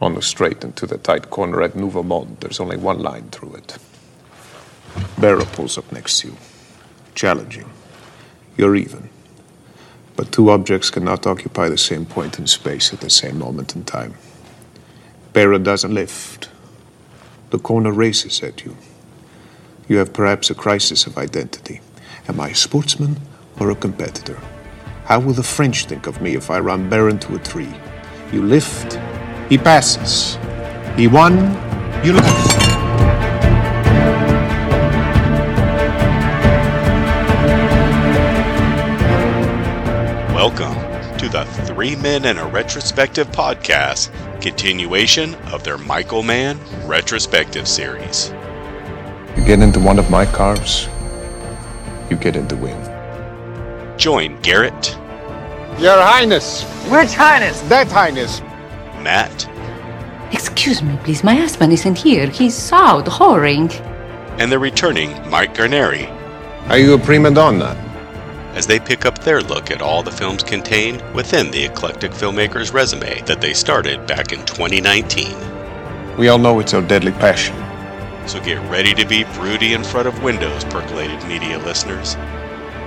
On the straight into the tight corner at Nouveau Monde, there's only one line through it. Behra pulls up next to you. Challenging. You're even. But two objects cannot occupy the same point in space at the same moment in time. Behra doesn't lift. The corner races at you. You have perhaps a crisis of identity. Am I a sportsman or a competitor? How will the French think of me if I run Behra into a tree? You lift, he passes. He won, you lost. Welcome to the Three Men and a Retrospective podcast, continuation of their Michael Mann retrospective series. You get into one of my cars, you get in the win. Join Garrett, Your Highness, Which highness? that Highness. Matt, Excuse me, please. My husband isn't here. He's out whoring. and the returning Mike Garneri Are you a prima donna? as they pick up their look at all the films contained within the eclectic filmmaker's resume that they started back in 2019. We all know it's our deadly passion. So get ready to be broody in front of windows, percolated media listeners.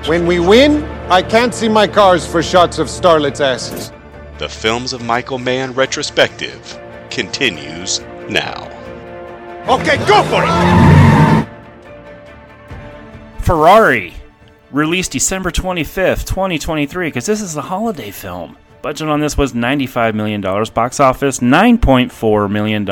When we win, I can't see my cars for shots of starlets' asses. The Films of Michael Mann retrospective continues now. Okay, go for it! Ferrari, released December 25th, 2023, because this is a holiday film. Budget on this was $95 million, box office $9.4 million,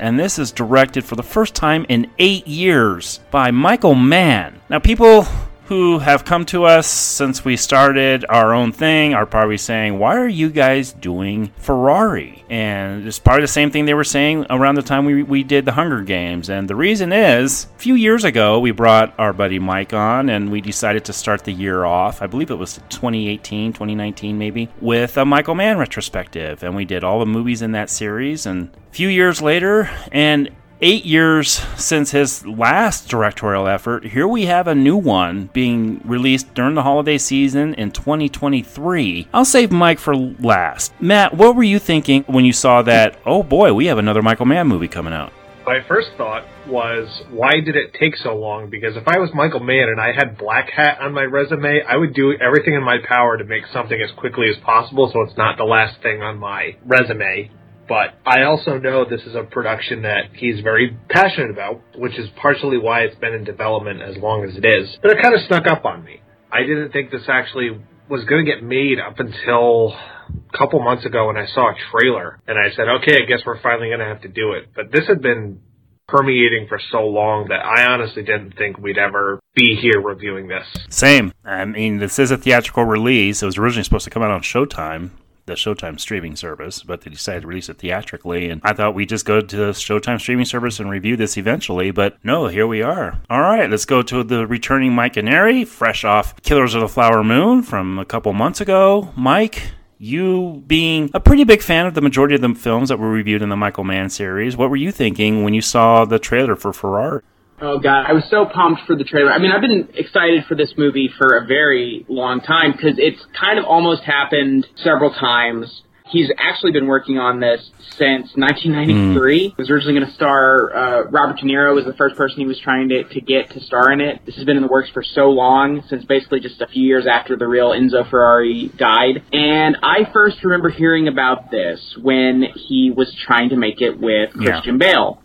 and this is directed for the first time in eight years by Michael Mann. Now, people who have come to us since we started our own thing are probably saying, Why are you guys doing Ferrari? And it's probably the same thing they were saying around the time we, we did the Hunger Games. And the reason is, a few years ago, we brought our buddy Mike on and we decided to start the year off. I believe it was 2018, 2019, maybe, with a Michael Mann retrospective. And we did all the movies in that series. And a few years later, and eight years since his last directorial effort, here we have a new one being released during the holiday season in 2023. I'll save Mike for last. Matt, what were you thinking when you saw that? Oh boy, we have another Michael Mann movie coming out. my first thought was, why did it take so long? Because if I was Michael Mann and I had Blackhat on my resume, I would do everything in my power to make something as quickly as possible so it's not the last thing on my resume. But I also know this is a production that he's very passionate about, which is partially why it's been in development as long as it is. But it kind of snuck up on me. I didn't think this actually was going to get made up until a couple months ago when I saw a trailer and I said, okay, I guess we're finally going to have to do it. But this had been permeating for so long that I honestly didn't think we'd ever be here reviewing this. Same. I mean, this is a theatrical release. It was originally supposed to come out on Showtime, the Showtime streaming service, but they decided to release it theatrically. And I thought we'd just go to the Showtime streaming service and review this eventually, but no, here we are. All right, let's go to the returning Mike Canary, fresh off Killers of the Flower Moon from a couple months ago. Mike, you being a pretty big fan of the majority of the films that were reviewed in the Michael Mann series, what were you thinking when you saw the trailer for Ferrari? Oh god, I was so pumped for the trailer. I mean, I've been excited for this movie for a very long time because it's kind of almost happened several times. He's actually been working on this since 1993. It was originally going to star uh, Robert De Niro was the first person he was trying to, to get to star in it. This has been in the works for so long, since basically just a few years after the real Enzo Ferrari died. And I first remember hearing about this when he was trying to make it with Yeah. Christian Bale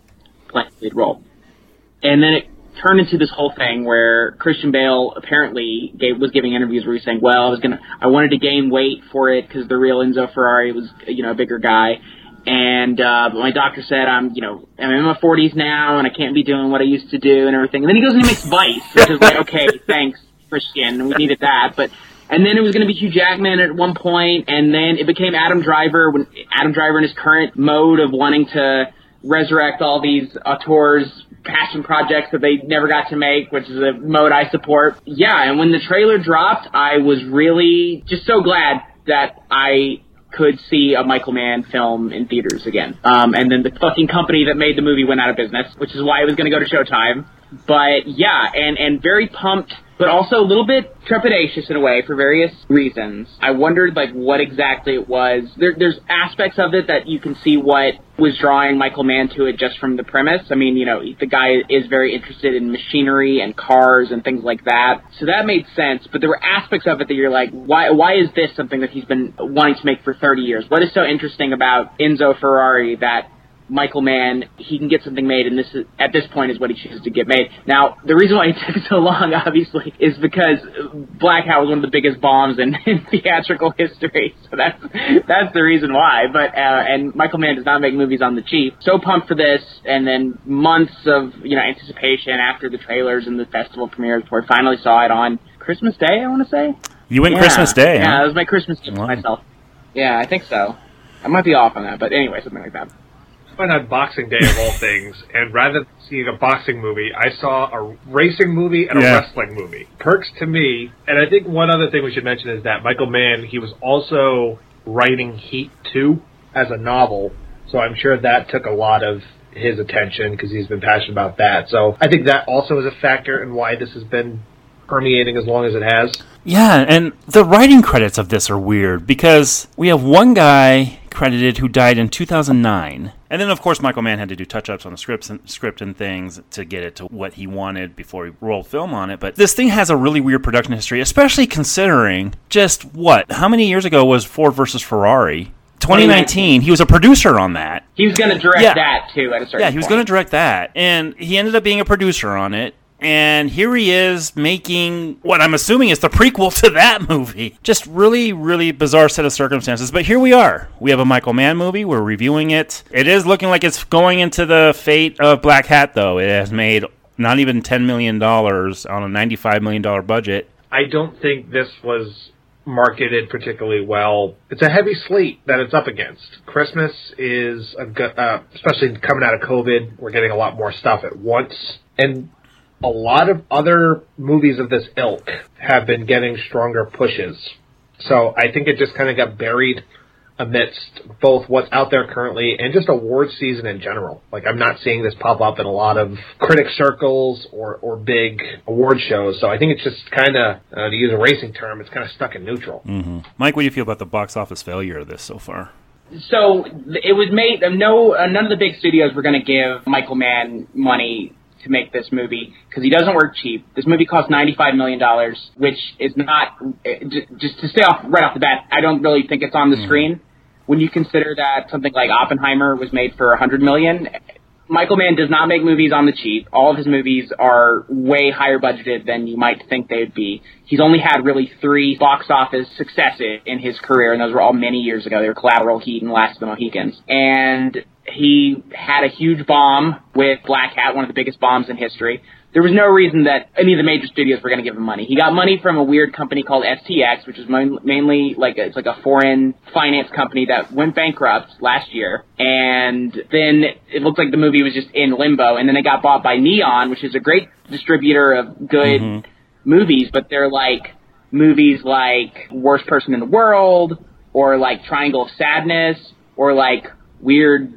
playing the lead role and then it turned into this whole thing where Christian Bale apparently gave, was giving interviews where he's saying, "Well, I was gonna, I wanted to gain weight for it because the real Enzo Ferrari was, you know, a bigger guy." And uh, but my doctor said I'm, you know, I'm in my 40s now, and I can't be doing what I used to do and everything. And then he goes and he makes Vice, which is like, okay, thanks, Christian, we needed that. But and then it was going to be Hugh Jackman at one point, and then it became Adam Driver when Adam Driver in his current mode of wanting to resurrect all these auteurs passion projects that they never got to make, which is a mode I support. Yeah, and when the trailer dropped, I was really just so glad that I could see a Michael Mann film in theaters again. Um, and then the fucking company that made the movie went out of business, which is why it was going to go to Showtime. But yeah, and and very pumped but also a little bit trepidatious in a way for various reasons. I wondered like what exactly it was. There, there's aspects of it that you can see what was drawing Michael Mann to it just from the premise. I mean, you know, the guy is very interested in machinery and cars and things like that, so that made sense. But there were aspects of it that you're like, why? Why is this something that he's been wanting to make for 30 years? What is so interesting about Enzo Ferrari that Michael Mann, he can get something made, and this is at this point is what he chooses to get made. Now, the reason why it took so long, obviously, is because Blackhat was one of the biggest bombs in, in theatrical history. So that's that's the reason why. But uh, and Michael Mann does not make movies on the cheap. So pumped for this, and then months of you know anticipation after the trailers and the festival premieres before I finally saw it on Christmas Day. I want to say. You went Yeah. Christmas Day. Yeah, huh? it was my Christmas gift to Wow. myself. Yeah, I think so. I might be off on that, but anyway, something like that. Went on Boxing Day of all things, and rather than seeing a boxing movie, I saw a racing movie and a Yeah. wrestling movie. Perks to me, and I think one other thing we should mention is that Michael Mann, he was also writing Heat 2 as a novel, so I'm sure that took a lot of his attention because he's been passionate about that. So I think that also is a factor in why this has been permeating as long as it has. Yeah, and the writing credits of this are weird because we have one guy credited who died in 2009. And then, of course, Michael Mann had to do touch ups on the scripts and, script and things to get it to what he wanted before he rolled film on it. But this thing has a really weird production history, especially considering just what? How many years ago was Ford versus Ferrari? 2019. He was a producer on that. He was going to direct Yeah. that too at a certain. Yeah, he was going to direct that, and he ended up being a producer on it. And here he is making what I'm assuming is the prequel to that movie. Just really, really bizarre set of circumstances. But here we are. We have a Michael Mann movie. We're reviewing it. It is looking like it's going into the fate of Blackhat, though. It has made not even $10 million on a $95 million budget. I don't think this was marketed particularly well. It's a heavy slate that it's up against. Christmas is a uh, especially coming out of COVID, we're getting a lot more stuff at once, and a lot of other movies of this ilk have been getting stronger pushes. So I think it just kind of got buried amidst both what's out there currently and just award season in general. Like I'm not seeing this pop up in a lot of critic circles or, or big award shows. So I think it's just kind of, uh, to use a racing term, it's kind of stuck in neutral. Mike, what do you feel about the box office failure of this so far? So it was made. uh, No, uh, none of the big studios were going to give Michael Mann money to make this movie because he doesn't work cheap. This movie cost ninety five million dollars, which is not uh, just to stay off right off the bat. I don't really think it's on the screen when you consider that something like Oppenheimer was made for a hundred million. Michael Mann does not make movies on the cheap. All of his movies are way higher budgeted than you might think they'd be. He's only had really three box office successes in his career, and those were all many years ago. They were Collateral Heat and Last of the Mohicans. And he had a huge bomb with Blackhat, one of the biggest bombs in history. There was no reason that any of the major studios were going to give him money. He got money from a weird company called STX, which is mainly like a, it's like a foreign finance company that went bankrupt last year, and then it looked like the movie was just in limbo. And then it got bought by Neon, which is a great distributor of good mm-hmm. movies, but they're like movies like Worst Person in the World, or like Triangle of Sadness, or like weird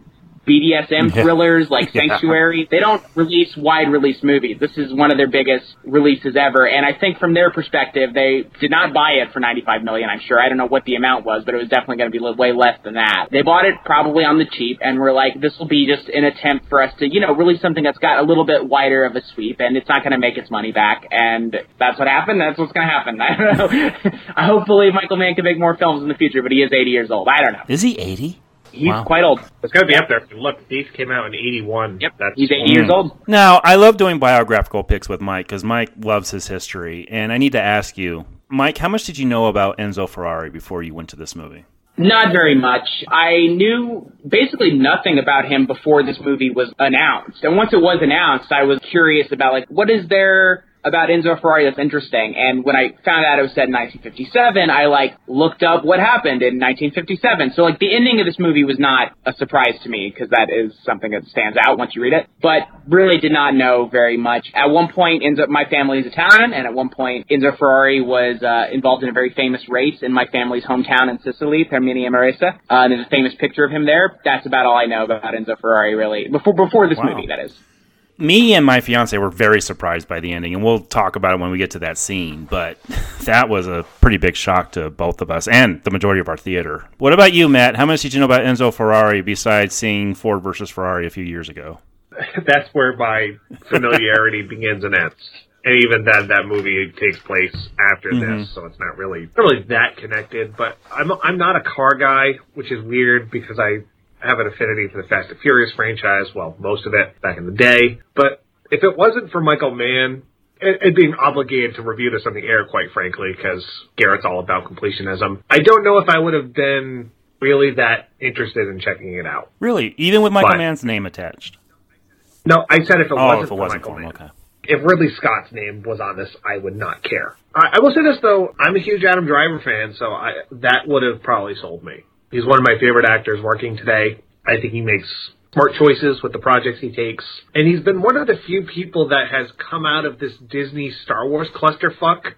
BDSM Yeah. thrillers like Yeah. Sanctuary. They don't release wide release movies. This is one of their biggest releases ever, and I think from their perspective, they did not buy it for 95 million. I'm sure. I don't know what the amount was, but it was definitely going to be way less than that. They bought it probably on the cheap, and were like, this will be just an attempt for us to, you know, release something that's got a little bit wider of a sweep, and it's not going to make its money back. And that's what happened. That's what's going to happen. I don't know. Hopefully, Michael Mann can make more films in the future, but he is 80 years old. I don't know. Is he 80? He's Wow. quite old. It's going to be up there. Look, Thief came out in 81. Yep. That's He's 80 years old. Now, I love doing biographical picks with Mike because Mike loves his history. And I need to ask you, Mike, how much did you know about Enzo Ferrari before you went to this movie? Not very much. I knew basically nothing about him before this movie was announced. And once it was announced, I was curious about like what is there about Enzo Ferrari that's interesting. And when I found out it was set in 1957, I like looked up what happened in 1957. So like the ending of this movie was not a surprise to me because that is something that stands out once you read it. But really did not know very much. At one point, Enzo, my family is Italian, and at one point, Enzo Ferrari was uh, involved in a very famous race in my family's hometown in Sicily, Termini Imerese. Uh, there's a famous picture of him there. That's about all I know about Enzo Ferrari, really. Before before this Wow. movie, that is. Me and my fiance were very surprised by the ending, and we'll talk about it when we get to that scene. But that was a pretty big shock to both of us and the majority of our theater. What about you, Matt? How much did you know about Enzo Ferrari besides seeing Ford versus Ferrari a few years ago? That's where my familiarity begins and ends. And even then, that movie takes place after Mhm. this, so it's not really not really that connected. But I'm I'm not a car guy, which is weird because I have an affinity for the Fast and Furious franchise. Well, most of it back in the day. But if it wasn't for Michael Mann, it, it being obligated to review this on the air, quite frankly, because Garrett's all about completionism. I don't know if I would have been really that interested in checking it out. Really, even with Michael But- Mann's name attached. No, I said if it oh, wasn't if it for wasn't Michael Mann. okay. If Ridley Scott's name was on this, I would not care. I, I will say this though, I'm a huge Adam Driver fan, so I, that would have probably sold me. He's one of my favorite actors working today. I think he makes smart choices with the projects he takes, and he's been one of the few people that has come out of this Disney Star Wars clusterfuck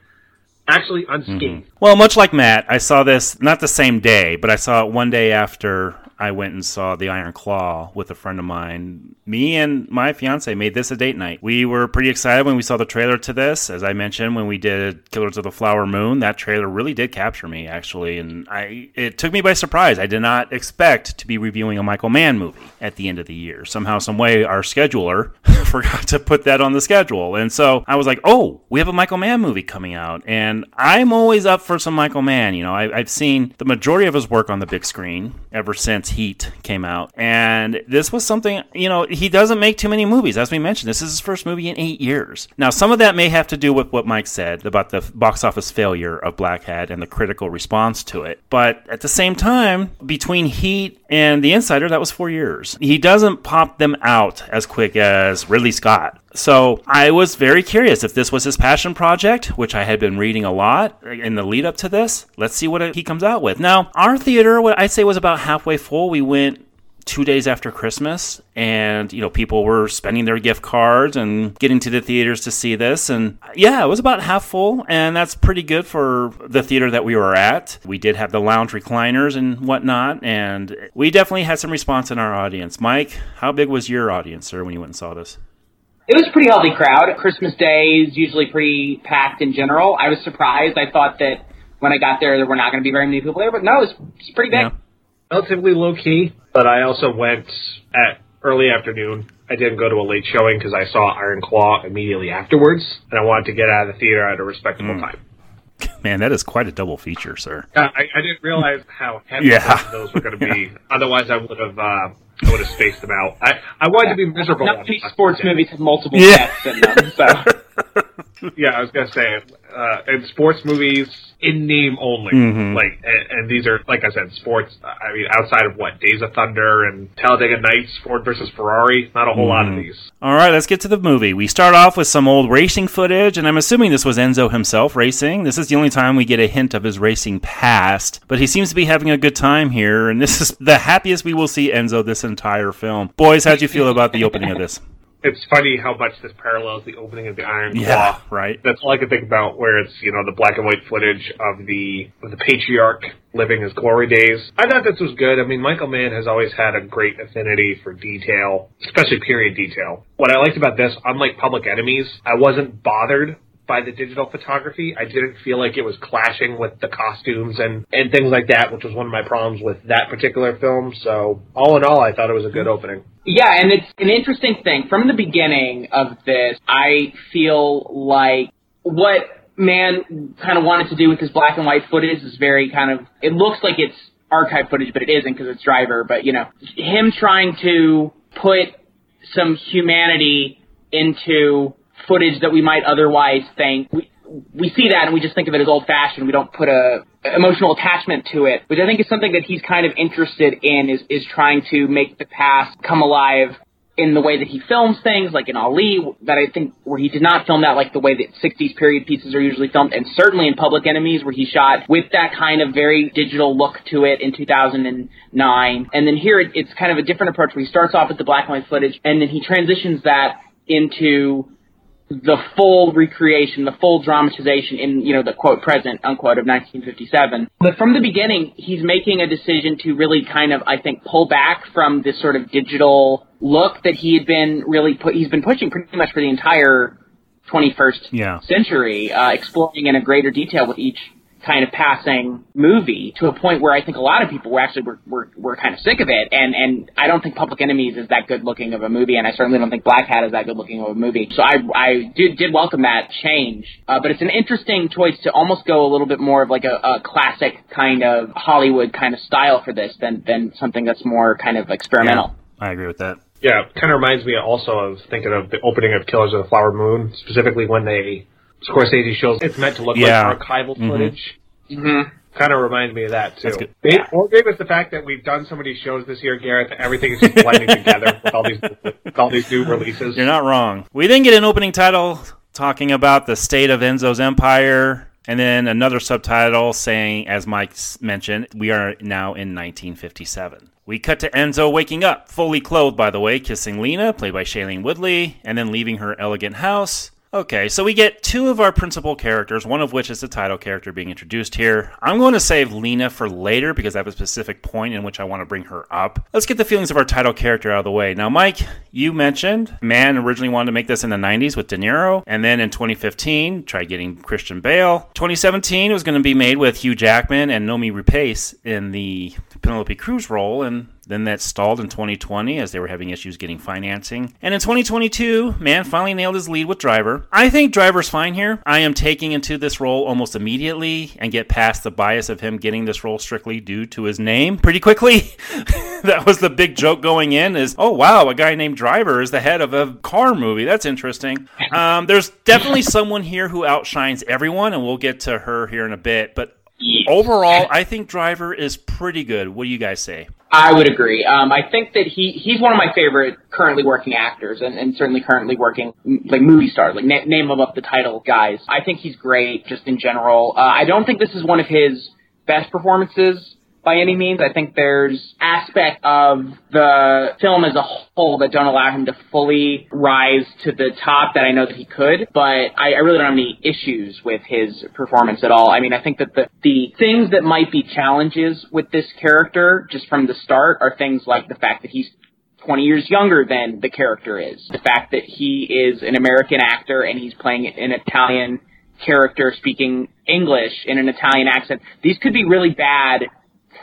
actually unscathed. Mm-hmm. Well, much like Matt, I saw this not the same day, but I saw it one day after I went and saw The Iron Claw with a friend of mine. Me and my fiance made this a date night. We were pretty excited when we saw the trailer to this. As I mentioned, when we did Killers of the Flower Moon, that trailer really did capture me, actually, and I it took me by surprise. I did not expect to be reviewing a Michael Mann movie at the end of the year. Somehow, some way, our scheduler forgot to put that on the schedule, and so I was like, "Oh, we have a Michael Mann movie coming out," and I'm always up for some Michael Mann. You know, I, I've seen the majority of his work on the big screen ever since Heat came out, and this was something. You know, he doesn't make too many movies, as we mentioned. This is his first movie in eight years. Now, some of that may have to do with what Mike said about the box office failure of Blackhat and the critical response to it, but at the same time, between Heat and The Insider, that was four years. He doesn't pop them out as quick as Ridley Scott. So I was very curious if this was his passion project, which I had been reading a lot in the lead up to this. Let's see what he comes out with. Now, our theater, what I'd say was about halfway full. We went two days after Christmas, and you know people were spending their gift cards and getting to the theaters to see this. And yeah, it was about half full, and that's pretty good for the theater that we were at. We did have the lounge recliners and whatnot, and we definitely had some response in our audience. Mike, how big was your audience, sir, when you went and saw this? It was a pretty healthy crowd. Christmas Day is usually pretty packed in general. I was surprised. I thought that when I got there, there were not going to be very many people there, but no, it was, pretty big. Yeah. relatively low key, but I also went at early afternoon. I didn't go to a late showing because I saw Iron Claw immediately afterwards, and I wanted to get out of the theater at a respectable Mm. time. Man, that is quite a double feature, sir. Uh, I, I didn't realize how heavy Yeah. those were going to be. Otherwise, I would have uh, I would have spaced them out. I, I wanted to be miserable. Not on- many sports Sunday. movies have multiple Yeah. deaths in them, so. Yeah, I was gonna say, uh, in sports movies, in name only. Mhm. Like, and, and these are, like I said, sports. I mean, outside of what Days of Thunder and Talladega Nights, Ford versus Ferrari, not a whole lot of Mhm. these. All right, let's get to the movie. We start off with some old racing footage, and I'm assuming this was Enzo himself racing. This is the only time we get a hint of his racing past, but he seems to be having a good time here, and this is the happiest we will see Enzo this entire film. Boys, how'd you feel about the opening of this? It's funny how much this parallels the opening of the Iron Claw. Yeah, right. That's all I can think about. Where it's you know the black and white footage of the of the patriarch living his glory days. I thought this was good. I mean, Michael Mann has always had a great affinity for detail, especially period detail. What I liked about this, unlike Public Enemies, I wasn't bothered by the digital photography. I didn't feel like it was clashing with the costumes and and things like that, which was one of my problems with that particular film. So all in all, I thought it was a good opening. Yeah, and it's an interesting thing. From the beginning of this, I feel like what Mann kind of wanted to do with his black and white footage is very kind of, it looks like it's archive footage, but it isn't because it's Driver. But, you know, him trying to put some humanity into footage that we might otherwise think. We, we see that and we just think of it as old fashioned. We don't put a emotional attachment to it, which I think is something that he's kind of interested in is, is trying to make the past come alive in the way that he films things, like in Ali, that I think where he did not film that like the way that 60s period pieces are usually filmed, and certainly in Public Enemies where he shot with that kind of very digital look to it in 2009. And then here it, it's kind of a different approach where he starts off with the black and white footage and then he transitions that into the full recreation, the full dramatization in, you know, the quote present unquote of 1957. But from the beginning, he's making a decision to really kind of, I think, pull back from this sort of digital look that he had been really put. He's been pushing pretty much for the entire 21st Yeah. century, uh, exploring in a greater detail with each kind of passing movie to a point where I think a lot of people were actually were, were, were kind of sick of it. And, and I don't think Public Enemies is that good looking of a movie, and I certainly don't think Blackhat is that good looking of a movie. So I, I did, did welcome that change. Uh, but it's an interesting choice to almost go a little bit more of like a, a classic kind of Hollywood kind of style for this than, than something that's more kind of experimental. I agree with that. Yeah, kind of reminds me also of thinking of the opening of Killers of the Flower Moon, specifically when they Scorsese shows it's meant to look Yeah. like archival Mhm. footage. Mm-hmm. Kind of reminds me of that too. That's good. They, Or maybe it's the fact that we've done so many shows this year, Garrett. that Everything is just blending together with all these with all these new releases. You're not wrong. We then get an opening title talking about the state of Enzo's empire, and then another subtitle saying, as Mike mentioned, we are now in 1957. We cut to Enzo waking up, fully clothed, by the way, kissing Lena, played by Shailene Woodley, and then leaving her elegant house. Okay, so we get two of our principal characters, one of which is the title character being introduced here. I'm going to save Lena for later because I have a specific point in which I want to bring her up. Let's get the feelings of our title character out of the way. Now, Mike, you mentioned Mann originally wanted to make this in the 90s with De Niro, and then in 2015 tried getting Christian Bale. 2017 it was going to be made with Hugh Jackman and Noomi Rapace in the Penelope Cruz role, and then that stalled in 2020 as they were having issues getting financing. And in 2022, Mann finally nailed his lead with Driver. I think Driver's fine here. I am taking into this role almost immediately and get past the bias of him getting this role strictly due to his name pretty quickly. that was the big joke going in is, oh wow, a guy named Driver is the head of a car movie. That's interesting. Um, there's definitely someone here who outshines everyone, and we'll get to her here in a bit. But overall, I think Driver is pretty good. What do you guys say? I would agree. Um, I think that he he's one of my favorite currently working actors, and, and certainly currently working like movie stars, like na- name them up the title guys. I think he's great just in general. Uh, I don't think this is one of his best performances by any means. I think there's aspect of the film as a whole that don't allow him to fully rise to the top that I know that he could, but I, I really don't have any issues with his performance at all. I mean, I think that the, the things that might be challenges with this character just from the start are things like the fact that he's 20 years younger than the character is. The fact that he is an American actor and he's playing an Italian character speaking English in an Italian accent. These could be really bad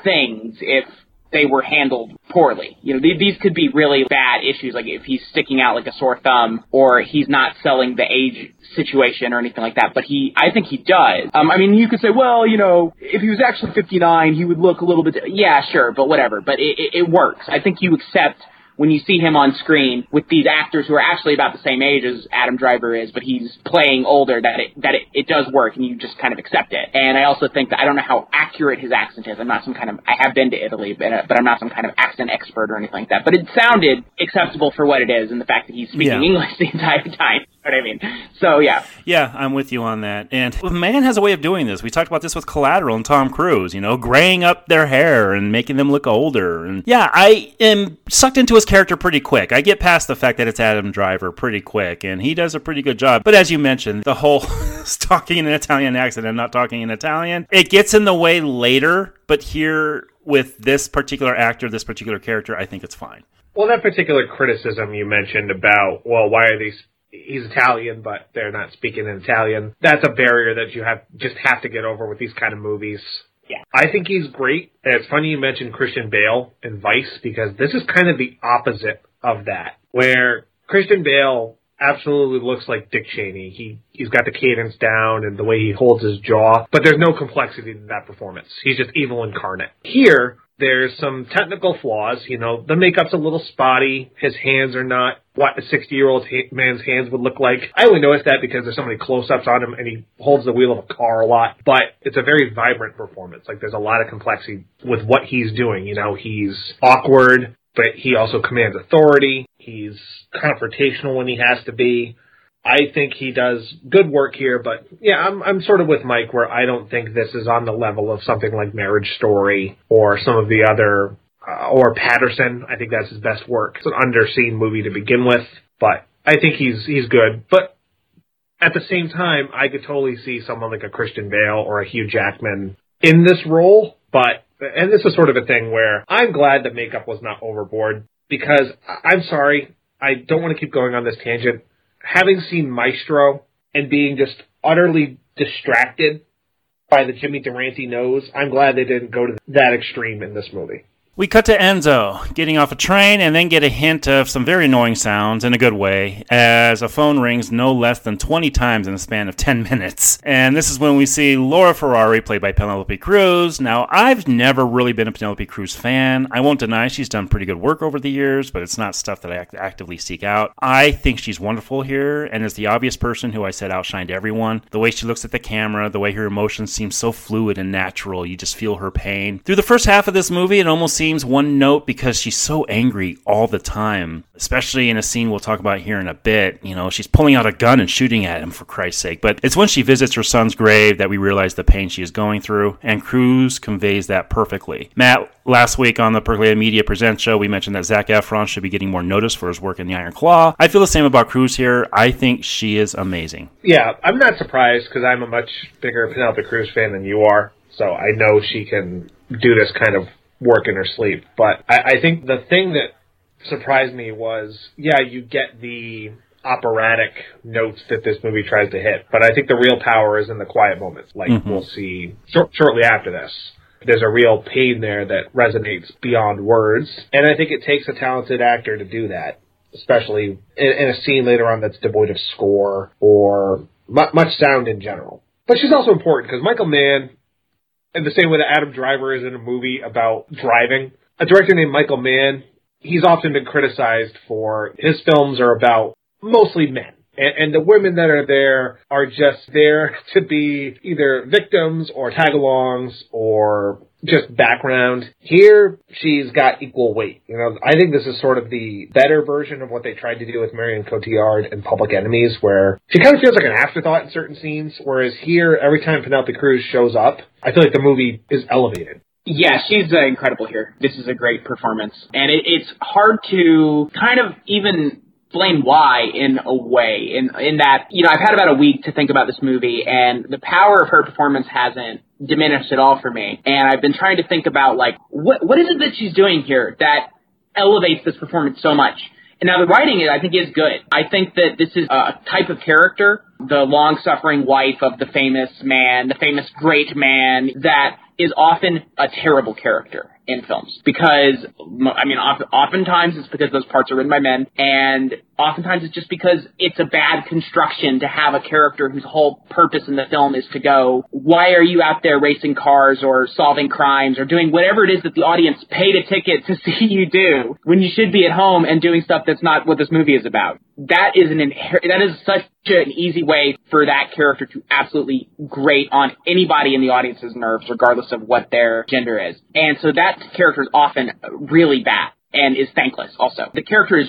things if they were handled poorly. You know, th- these could be really bad issues, like if he's sticking out like a sore thumb, or he's not selling the age situation or anything like that. But he, I think he does. Um, I mean, you could say, well, you know, if he was actually 59, he would look a little bit. Yeah, sure, but whatever. But it, it, it works. I think you accept when you see him on screen with these actors who are actually about the same age as Adam Driver is, but he's playing older, that it that it, it does work and you just kind of accept it. And I also think that I don't know how accurate his accent is. I'm not some kind of I have been to Italy, but, uh, but I'm not some kind of accent expert or anything like that. But it sounded acceptable for what it is, and the fact that he's speaking Yeah. English the entire time. You know what I mean? So yeah, Yeah, I'm with you on that. And Mann has a way of doing this. We talked about this with Collateral and Tom Cruise, you know, graying up their hair and making them look older. And yeah, I am sucked into his character pretty quick. I get past the fact that it's Adam Driver pretty quick, and he does a pretty good job. But as you mentioned, the whole talking in an Italian accent and not talking in Italian, it gets in the way later. But here, with this particular actor, this particular character, I think it's fine. Well, that particular criticism you mentioned about, well, why are these? He's Italian, but they're not speaking in Italian. That's a barrier that you have just have to get over with these kind of movies. Yeah. I think he's great. And it's funny you mentioned Christian Bale and Vice because this is kind of the opposite of that, where Christian Bale absolutely looks like Dick Cheney. He he's got the cadence down and the way he holds his jaw, but there's no complexity to that performance. He's just evil incarnate. Here, there's some technical flaws. You know, the makeup's a little spotty. His hands are not what a 60 year old ha- man's hands would look like. I only noticed that because there's so many close ups on him and he holds the wheel of a car a lot. But it's a very vibrant performance. Like there's a lot of complexity with what he's doing. You know, he's awkward, but he also commands authority. He's confrontational when he has to be. I think he does good work here, but yeah, I'm I'm sort of with Mike where I don't think this is on the level of something like Marriage Story or some of the other uh, or Paterson. I think that's his best work. It's an underseen movie to begin with, but I think he's he's good. But at the same time, I could totally see someone like a Christian Bale or a Hugh Jackman in this role. But and this is sort of a thing where I'm glad that makeup was not overboard because I'm sorry, I don't want to keep going on this tangent. Having seen Maestro and being just utterly distracted by the Jimmy Durante nose, I'm glad they didn't go to that extreme in this movie. We cut to Enzo getting off a train and then get a hint of some very annoying sounds in a good way as a phone rings no less than 20 times in the span of 10 minutes. And this is when we see Laura Ferrari, played by Penelope Cruz. Now, I've never really been a Penelope Cruz fan. I won't deny she's done pretty good work over the years, but it's not stuff that I act- actively seek out. I think she's wonderful here and is the obvious person who I said outshined everyone. The way she looks at the camera, the way her emotions seem so fluid and natural, you just feel her pain. Through the first half of this movie, it almost seems one note because she's so angry all the time, especially in a scene we'll talk about here in a bit. You know, she's pulling out a gun and shooting at him for Christ's sake. But it's when she visits her son's grave that we realize the pain she is going through, and Cruz conveys that perfectly. Matt, last week on the Percolated Media Present show, we mentioned that Zac Efron should be getting more notice for his work in The Iron Claw. I feel the same about Cruz here. I think she is amazing. Yeah, I'm not surprised because I'm a much bigger Penelope Cruz fan than you are, so I know she can do this kind of work in her sleep. But I, I think the thing that surprised me was, yeah, you get the operatic notes that this movie tries to hit, but I think the real power is in the quiet moments, like mm-hmm. we'll see shor- shortly after this. There's a real pain there that resonates beyond words, and I think it takes a talented actor to do that, especially in, in a scene later on that's devoid of score or mu- much sound in general. But she's also important because Michael Mann, in the same way that Adam Driver is in a movie about driving, a director named Michael Mann, he's often been criticized for his films are about mostly men. And, and the women that are there are just there to be either victims or tag-alongs or just background. Here, she's got equal weight. You know, I think this is sort of the better version of what they tried to do with Marion Cotillard and Public Enemies, where she kind of feels like an afterthought in certain scenes, whereas here, every time Penelope Cruz shows up, I feel like the movie is elevated. Yeah, she's uh, incredible here. This is a great performance, and it, it's hard to kind of even explain why in a way. In in that, you know, I've had about a week to think about this movie, and the power of her performance hasn't diminished at all for me. And I've been trying to think about like what what is it that she's doing here that elevates this performance so much. And now the writing, I think, is good. I think that this is a type of character, the long-suffering wife of the famous man, the famous great man, that is often a terrible character in films because I mean, often, oftentimes it's because those parts are written by men, and oftentimes it's just because it's a bad construction to have a character whose whole purpose in the film is to go, why are you out there racing cars or solving crimes or doing whatever it is that the audience paid a ticket to see you do when you should be at home and doing stuff that's not what this movie is about. That is an inher- that is such an easy way for that character to absolutely grate on anybody in the audience's nerves, regardless of what their gender is. And so that character is often really bad and is thankless also. The character is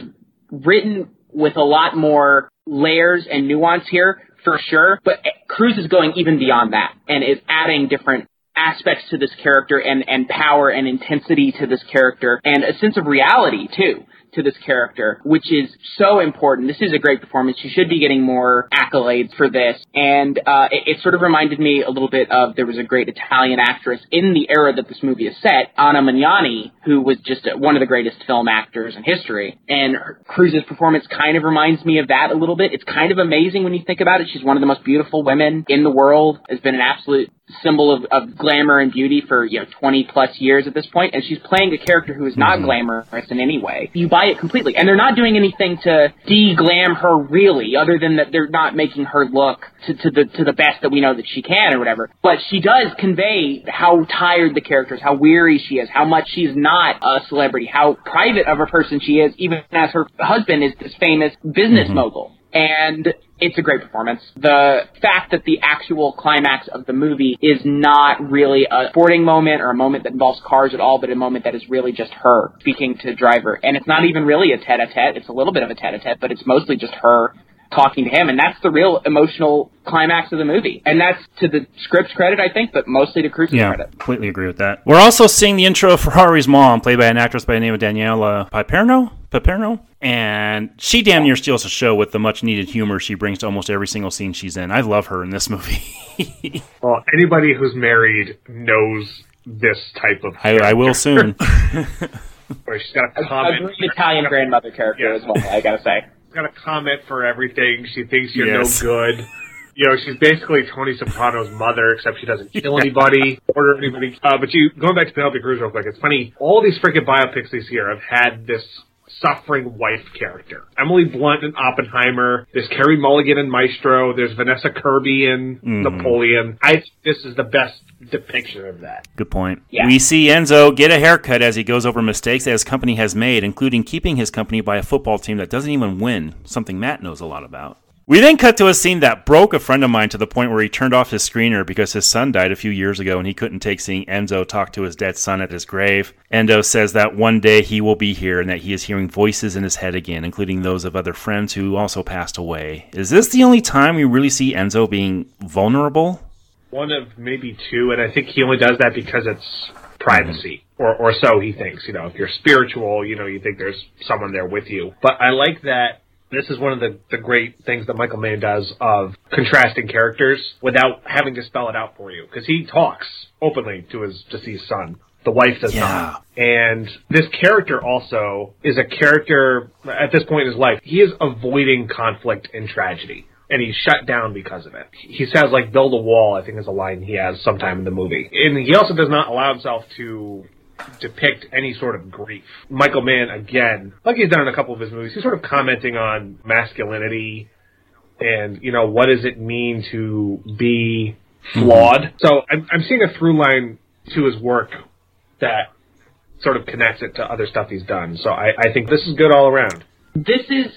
written with a lot more layers and nuance here for sure, but Cruz is going even beyond that and is adding different aspects to this character and, and power and intensity to this character and a sense of reality too to this character, which is so important. This is a great performance. She should be getting more accolades for this. And uh, it, it sort of reminded me a little bit of there was a great Italian actress in the era that this movie is set, Anna Magnani, who was just a, one of the greatest film actors in history. And Cruz's performance kind of reminds me of that a little bit. It's kind of amazing when you think about it. She's one of the most beautiful women in the world. Has been an absolute symbol of, of glamour and beauty for you know 20 plus years at this point and she's playing a character who is not mm-hmm. glamorous in any way. You buy it completely and they're not doing anything to de-glam her really other than that they're not making her look to, to the to the best that we know that she can or whatever. But she does convey how tired the character is how weary she is how much she's not a celebrity how private of a person she is even as her husband is this famous business mm-hmm. mogul and it's a great performance. The fact that the actual climax of the movie is not really a sporting moment or a moment that involves cars at all, but a moment that is really just her speaking to Driver. And it's not even really a tete-a-tete. It's a little bit of a tete-a-tete, but it's mostly just her talking to him. And that's the real emotional climax of the movie. And that's to the script's credit, I think, but mostly to Cruz's Yeah, credit. completely agree with that. We're also seeing the intro of Ferrari's mom, played by an actress by the name of Daniela Piperno. Piperno? And she damn near steals the show with the much needed humor she brings to almost every single scene she's in. I love her in this movie. Well, anybody who's married knows this type of. I, I will soon. where she's got a A, a comment. great Italian grandmother character Yeah. as well. I gotta say. She's got a comment for everything. She thinks you're Yes. no good. You know, she's basically Tony Soprano's mother, except she doesn't kill anybody, order anybody. Uh, but you going back to Penelope Cruz real quick. It's funny. All these freaking biopics this year have had this suffering wife character. Emily Blunt in Oppenheimer. There's Carey Mulligan in Maestro. There's Vanessa Kirby in mm-hmm. Napoleon. I think this is the best depiction of that. Good point. Yeah. We see Enzo get a haircut as he goes over mistakes that his company has made, including keeping his company by a football team that doesn't even win, something Matt knows a lot about. We then cut to a scene that broke a friend of mine to the point where he turned off his screener because his son died a few years ago and he couldn't take seeing Enzo talk to his dead son at his grave. Enzo says that one day he will be here and that he is hearing voices in his head again, including those of other friends who also passed away. Is this the only time we really see Enzo being vulnerable? one of maybe two, and I think he only does that because it's privacy, mm-hmm. or or so he thinks. You know, if you're spiritual, you know, you think there's someone there with you. But I like that. This is one of the, the great things that Michael Mann does of contrasting characters without having to spell it out for you, because he talks openly to his deceased son. The wife does Yeah. not. And this character also is a character at this point in his life. He is avoiding conflict and tragedy. And he's shut down because of it. He says like build a wall, I think is a line he has sometime in the movie. And he also does not allow himself to depict any sort of grief. Michael Mann, again, like he's done in a couple of his movies, he's sort of commenting on masculinity and, you know, what does it mean to be flawed. Mm-hmm. So I'm, I'm seeing a through line to his work that sort of connects it to other stuff he's done. So I, I think this is good all around. this is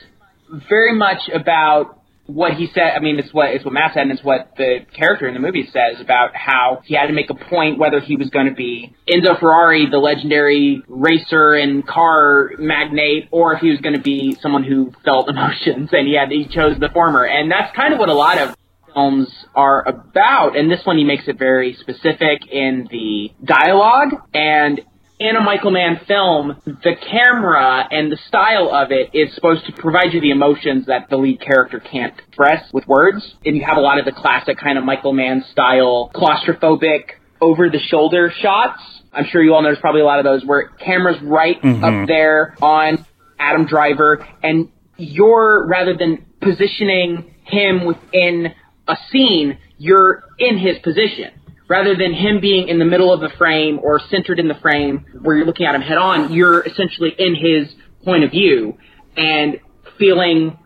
very much about what he said. I mean, it's what it's what Matt said, and it's what the character in the movie says about how he had to make a point whether he was going to be Enzo Ferrari, the legendary racer and car magnate, or if he was going to be someone who felt emotions, and he had he chose the former, and that's kind of what a lot of films are about. And this one, he makes it very specific in the dialogue and in a Michael Mann film, the camera and the style of it is supposed to provide you the emotions that the lead character can't express with words. And you have a lot of the classic kind of Michael Mann style, claustrophobic, over the shoulder shots. I'm sure you all know there's probably a lot of those where camera's right up mm-hmm. there on Adam Driver and you're, rather than positioning him within a scene, you're in his position rather than him being in the middle of the frame or centered in the frame where you're looking at him head on, you're essentially in his point of view and feeling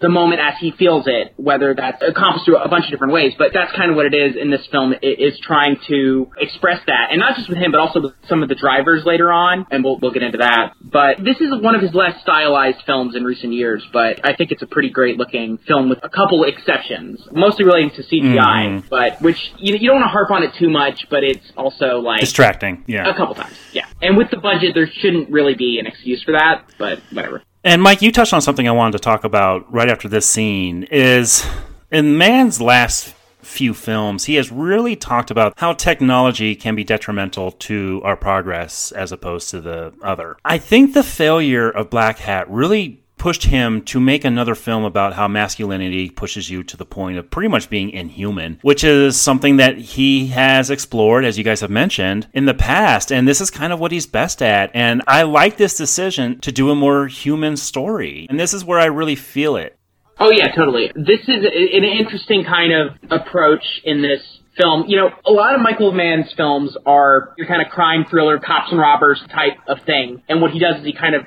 the moment as he feels it, whether that's accomplished through a bunch of different ways. But that's kind of what it is in this film, i- is trying to express that. And not just with him, but also with some of the drivers later on, and we'll, we'll get into that. But this is one of his less stylized films in recent years, but I think it's a pretty great looking film with a couple exceptions, mostly relating to CGI, mm-hmm. but which you, you don't want to harp on it too much, but it's also like Distracting. Yeah. a couple times, yeah. And with the budget, there shouldn't really be an excuse for that, but whatever. And Mike, you touched on something I wanted to talk about right after this scene is in Mann's last few films, he has really talked about how technology can be detrimental to our progress as opposed to the other. I think the failure of Blackhat really pushed him to make another film about how masculinity pushes you to the point of pretty much being inhuman, which is something that he has explored, as you guys have mentioned, in the past. And this is kind of what he's best at. And I like this decision to do a more human story. And this is where I really feel it. Oh yeah, totally. This is an interesting kind of approach in this film. You know, a lot of Michael Mann's films are your kind of crime thriller, cops and robbers type of thing. And what he does is he kind of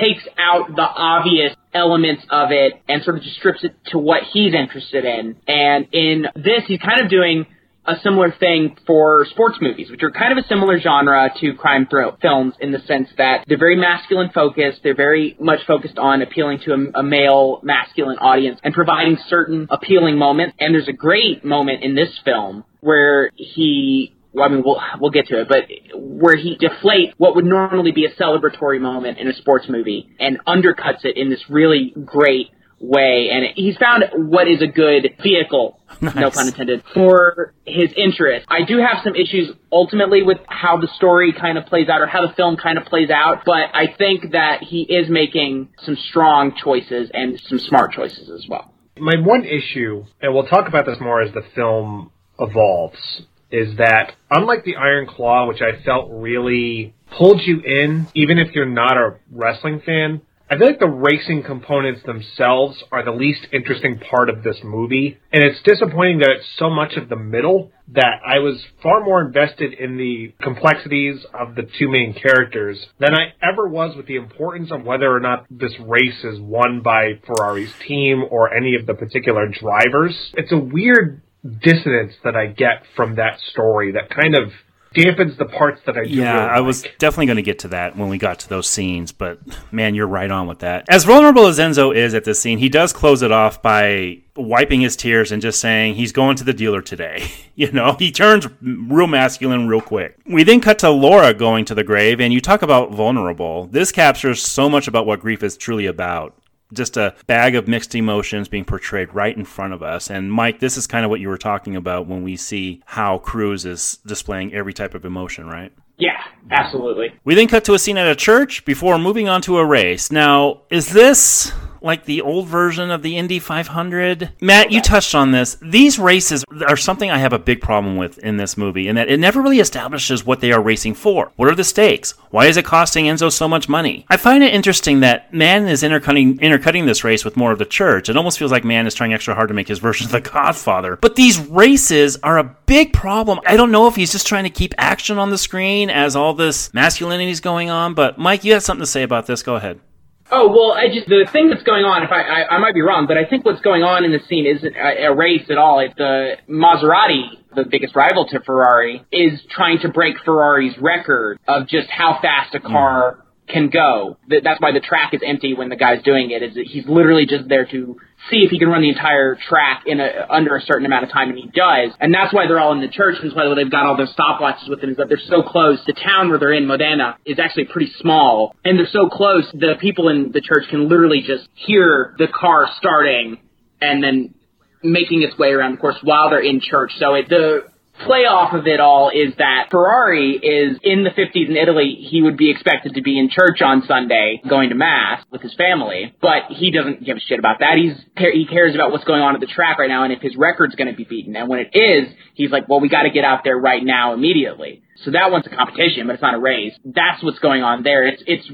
takes out the obvious elements of it and sort of just strips it to what he's interested in. And in this, he's kind of doing a similar thing for sports movies, which are kind of a similar genre to crime thrill films in the sense that they're very masculine focused. They're very much focused on appealing to a, a male masculine audience and providing certain appealing moments. And there's a great moment in this film where he well, I mean, we'll we'll get to it, but where he deflates what would normally be a celebratory moment in a sports movie and undercuts it in this really great way, and he's found what is a good vehicle, no pun intended, for his interest. I do have some issues ultimately with how the story kind of plays out or how the film kind of plays out, but I think that he is making some strong choices and some smart choices as well. My one issue, and we'll talk about this more as the film evolves, is that unlike the Iron Claw, which I felt really pulled you in, even if you're not a wrestling fan. I feel like the racing components themselves are the least interesting part of this movie, and it's disappointing that it's so much of the middle that I was far more invested in the complexities of the two main characters than I ever was with the importance of whether or not this race is won by Ferrari's team or any of the particular drivers. It's a weird dissonance that I get from that story that kind of dampens the parts that I do. Yeah, really I was like. definitely going to get to that when we got to those scenes, but man, you're right on with that. As vulnerable as Enzo is at this scene, he does close it off by wiping his tears and just saying he's going to the dealer today. You know, he turns real masculine real quick. We then cut to Laura going to the grave, and you talk about vulnerable. This captures so much about what grief is truly about just a bag of mixed emotions being portrayed right in front of us. And Mike, this is kind of what you were talking about when we see how Cruz is displaying every type of emotion, right? Yeah, absolutely. We then cut to a scene at a church before moving on to a race. Now, is this like the old version of the Indy 500? Matt, you touched on this. These races are something I have a big problem with in this movie, in that it never really establishes what they are racing for. What are the stakes? Why is it costing Enzo so much money? I find it interesting that Mann is intercutting, intercutting this race with more of the church. It almost feels like Mann is trying extra hard to make his version of the Godfather. But these races are a big problem. I don't know if he's just trying to keep action on the screen as all this masculinity is going on, but Mike, you had something to say about this. Go ahead. Oh well, I just the thing that's going on. If I, I I might be wrong, but I think what's going on in the scene isn't a, a race at all. It's the Maserati, the biggest rival to Ferrari, is trying to break Ferrari's record of just how fast a car can go. That's why the track is empty when the guy's doing it. Is that he's literally just there to see if he can run the entire track in a, under a certain amount of time, and he does. And that's why they're all in the church. And that's why they've got all their stopwatches with them. Is that they're so close. The town where they're in, Modena, is actually pretty small, and they're so close. The people in the church can literally just hear the car starting, and then making its way around the course while they're in church. So it, the play off of it all is that Ferrari is in the 50s in Italy. He would be expected to be in church on Sunday going to mass with his family, but he doesn't give a shit about that. He's he cares about what's going on at the track right now and if his record's going to be beaten. And when it is, he's like, well, we got to get out there right now immediately. So that one's a competition, but it's not a race. That's what's going on there. It's it's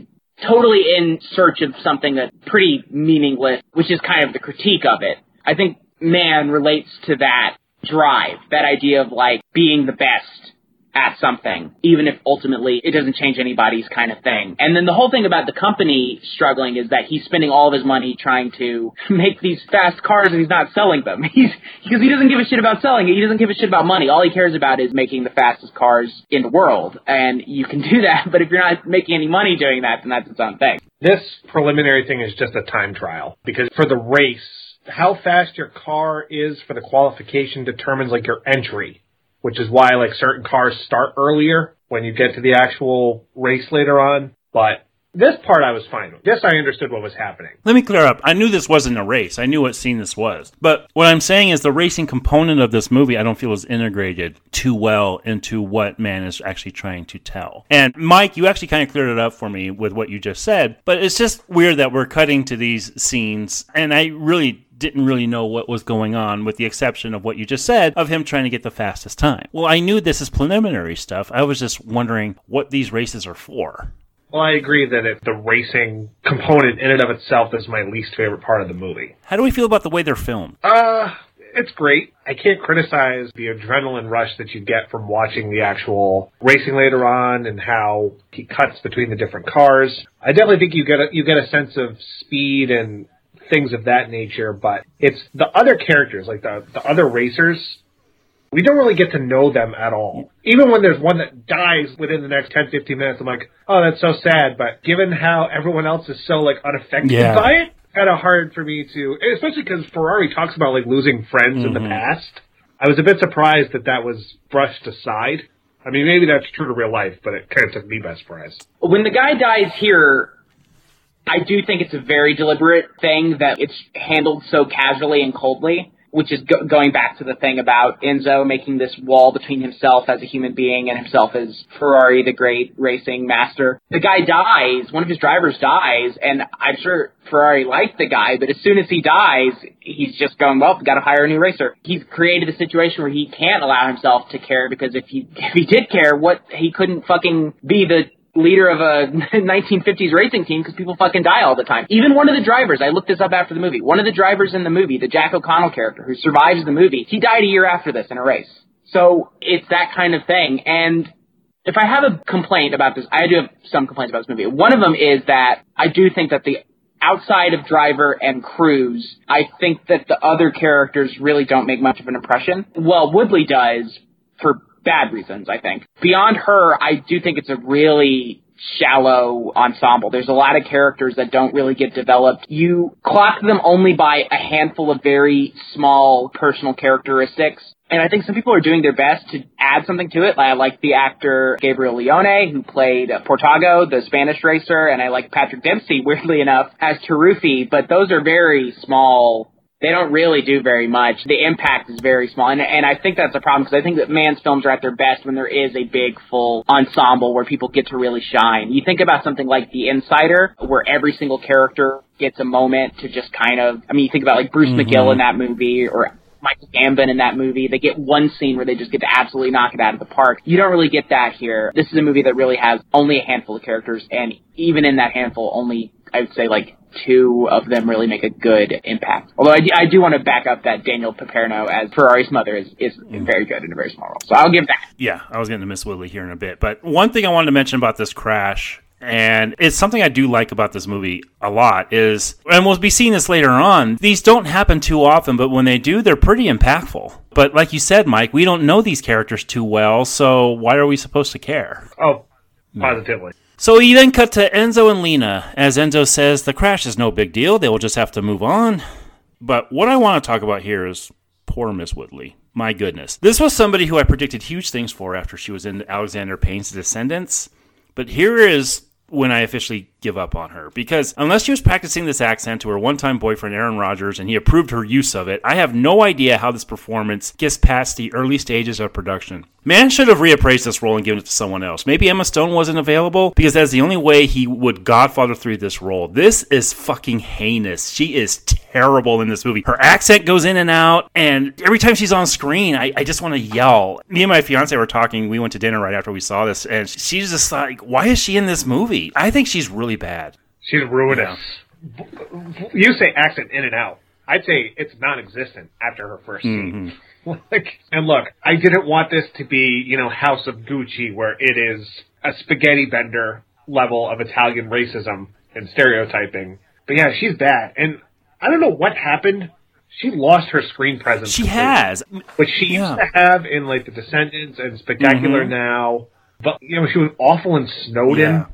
totally in search of something that's pretty meaningless, which is kind of the critique of it. I think Mann relates to that drive, that idea of like being the best at something, even if ultimately it doesn't change anybody's kind of thing. And then the whole thing about the company struggling is that he's spending all of his money trying to make these fast cars and he's not selling them. He's because he doesn't give a shit about selling it. He doesn't give a shit about money. All he cares about is making the fastest cars in the world. And you can do that, but if you're not making any money doing that, then that's its own thing. This preliminary thing is just a time trial because for the race, how fast your car is for the qualification determines like your entry, which is why like certain cars start earlier when you get to the actual race later on. But this part I was fine with. This I understood what was happening. Let me clear up. I knew this wasn't a race. I knew what scene this was. But what I'm saying is the racing component of this movie I don't feel is integrated too well into what Mann is actually trying to tell. And Mike, you actually kind of cleared it up for me with what you just said. But it's just weird that we're cutting to these scenes and I really didn't really know what was going on, with the exception of what you just said of him trying to get the fastest time. Well, I knew this is preliminary stuff. I was just wondering what these races are for. Well, I agree that it, the racing component in and of itself is my least favorite part of the movie. How do we feel about the way they're filmed? Uh, it's great. I can't criticize the adrenaline rush that you get from watching the actual racing later on and how he cuts between the different cars. I definitely think you get a, you get a sense of speed and things of that nature, but it's the other characters, like the, the other racers, we don't really get to know them at all. Even when there's one that dies within the next 10, 15 minutes, I'm like, oh, that's so sad. But given how everyone else is so like unaffected Yeah. by it, kind of hard for me to, especially because Ferrari talks about like losing friends in the mm-hmm. past. I was a bit surprised that that was brushed aside. I mean, maybe that's true to real life, but it kind of took me by surprise. when the guy dies here, I do think it's a very deliberate thing that it's handled so casually and coldly, which is go- going back to the thing about Enzo making this wall between himself as a human being and himself as Ferrari, the great racing master. The guy dies, one of his drivers dies, and I'm sure Ferrari liked the guy, but as soon as he dies, he's just going, well, we gotta hire a new racer. He's created a situation where he can't allow himself to care because if he, if he did care, what, he couldn't fucking be the leader of a 1950s racing team because people fucking die all the time. Even one of the drivers, I looked this up after the movie, one of the drivers in the movie, the Jack O'Connell character who survives the movie, he died a year after this in a race. So it's that kind of thing. And if I have a complaint about this, I do have some complaints about this movie. One of them is that I do think that the outside of Driver and Cruz, I think that the other characters really don't make much of an impression. Well, Woodley does for bad reasons, I think. Beyond her, I do think it's a really shallow ensemble. There's a lot of characters that don't really get developed. You clock them only by a handful of very small personal characteristics. And I think some people are doing their best to add something to it. I like the actor Gabriel Leone, who played Portago, the Spanish racer, and I like Patrick Dempsey, weirdly enough, as Taruffi, but those are very small they don't really do very much. The impact is very small, and, and I think that's a problem because I think that Mann's films are at their best when there is a big, full ensemble where people get to really shine. You think about something like The Insider, where every single character gets a moment to just kind of. I mean, you think about like Bruce mm-hmm. McGill in that movie, or Michael Gambon in that movie. They get one scene where they just get to absolutely knock it out of the park. You don't really get that here. This is a movie that really has only a handful of characters, and even in that handful, only I would say like two of them really make a good impact. Although I do, I do want to back up that Daniela Piperno as Ferrari's mother is, is mm. very good in a very small role. So I'll give that. Yeah, I was going to miss Woodley here in a bit. But one thing I wanted to mention about this crash and it's something I do like about this movie a lot is, and we'll be seeing this later on, these don't happen too often, but when they do, they're pretty impactful. But like you said, Mike, we don't know these characters too well, so why are we supposed to care? Oh, positively. So you then cut to Enzo and Lena. As Enzo says, the crash is no big deal. They will just have to move on. But what I want to talk about here is poor Miss Woodley. My goodness. This was somebody who I predicted huge things for after she was in Alexander Payne's Descendants. But here is when I officially give up on her. Because unless she was practicing this accent to her one time boyfriend, Aaron Rodgers, and he approved her use of it, I have no idea how this performance gets past the early stages of production. Mann should have reappraised this role and given it to someone else. Maybe Emma Stone wasn't available because that's the only way he would Godfather through this role. This is fucking heinous. She is terrible in this movie. Her accent goes in and out, and every time she's on screen, I, I just want to yell. Me and my fiance were talking. We went to dinner right after we saw this, and she's just like, "Why is she in this movie?" I think she's really bad. She's ruinous. Yeah. You say accent in and out. I'd say it's non-existent after her first scene. Mm-hmm. like, and look, I didn't want this to be, you know, House of Gucci, where it is a spaghetti bender level of Italian racism and stereotyping. But yeah, she's bad, and I don't know what happened. She lost her screen presence. She has, which she yeah. used to have in like The Descendants and Spectacular mm-hmm. Now. But you know, she was awful in Snowden. Yeah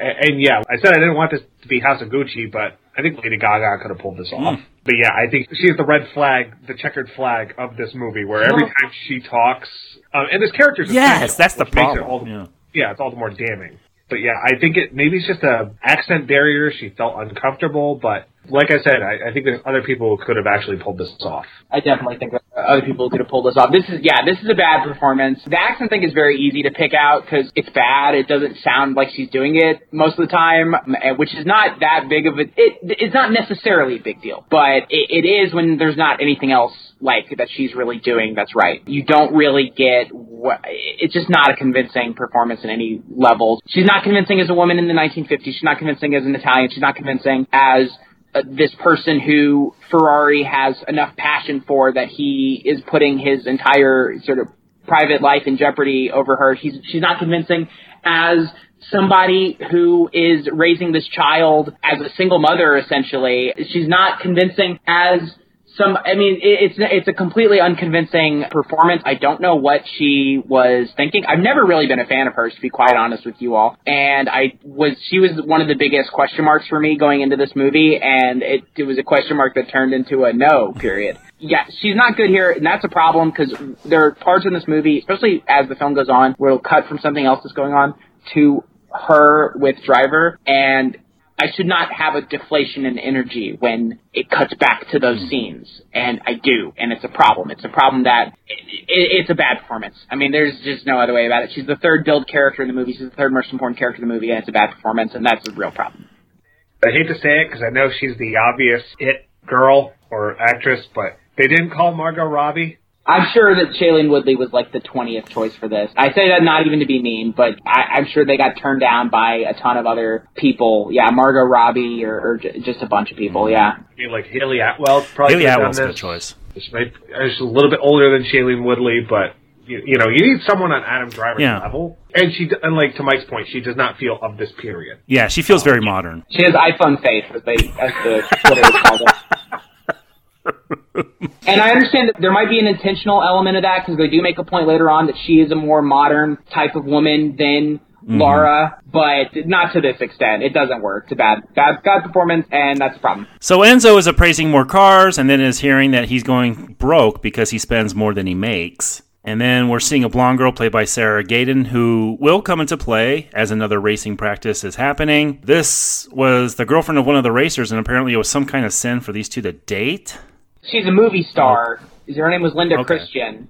and yeah, I said I didn't want this to be House of Gucci, but I think Lady Gaga could have pulled this off. Mm. But yeah, I think she's the red flag, the checkered flag of this movie, where every time she talks, um, and this character's yes, that's the problem. The, yeah. yeah, it's all the more damning. But yeah, I think it maybe it's just a accent barrier. She felt uncomfortable, but like I said, I, I think that other people could have actually pulled this off. I definitely think that other people could have pulled this off. This is, yeah, this is a bad performance. The accent thing is very easy to pick out because it's bad. It doesn't sound like she's doing it most of the time, eh, which is not that big of a, it, it's not necessarily a big deal, but it, it is when there's not anything else like that she's really doing that's right. You don't really get what, it's just not a convincing performance in any levels. She's not convincing as a woman in the 1950s. She's not convincing as an Italian. She's not convincing as uh, this person who Ferrari has enough passion for that he is putting his entire sort of private life in jeopardy over her. He's, she's not convincing as somebody who is raising this child as a single mother, essentially. She's not convincing as some I mean it's it's a completely unconvincing performance. I don't know what she was thinking. I've never really been a fan of hers to be quite honest with you all. And I was she was one of the biggest question marks for me going into this movie and it it was a question mark that turned into a no period. Yeah, she's not good here, and that's a problem because there are parts in this movie, especially as the film goes on, where it'll cut from something else that's going on to her with Driver, and I should not have a deflation in energy when it cuts back to those mm. scenes, and I do, and it's a problem. It's a problem that it, it, it's a bad performance. I mean, there's just no other way about it. She's the third build character in the movie. She's the third most important character in the movie, and it's a bad performance, and that's a real problem. I hate to say it because I know she's the obvious it girl or actress, but they didn't call Margot Robbie I'm sure that Shailene Woodley was like the 20th choice for this. I say that not even to be mean, but I, I'm sure they got turned down by a ton of other people. Yeah, Margot Robbie or, or j- just a bunch of people. Mm-hmm. Yeah. I mean, like Hayley Atwell probably Hayley could have done Atwell's a good this. choice. She might- She's a little bit older than Shailene Woodley, but you, you know, you need someone on Adam Driver's Yeah. level. And she, and like to Mike's point, she does not feel of this period. Yeah, she feels very modern. She has iPhone face, as they as the Twitter called it. And I understand that there might be an intentional element of that because they do make a point later on that she is a more modern type of woman than mm-hmm. Laura, but not to this extent. It doesn't work. It's a bad, bad, bad performance, and that's a problem. So Enzo is appraising more cars and then is hearing that he's going broke because he spends more than he makes. And then we're seeing a blonde girl played by Sarah Gadon who will come into play as another racing practice is happening. This was the girlfriend of one of the racers, and apparently it was some kind of sin for these two to date. She's a movie star. Oh. Her name was Linda Okay. Christian.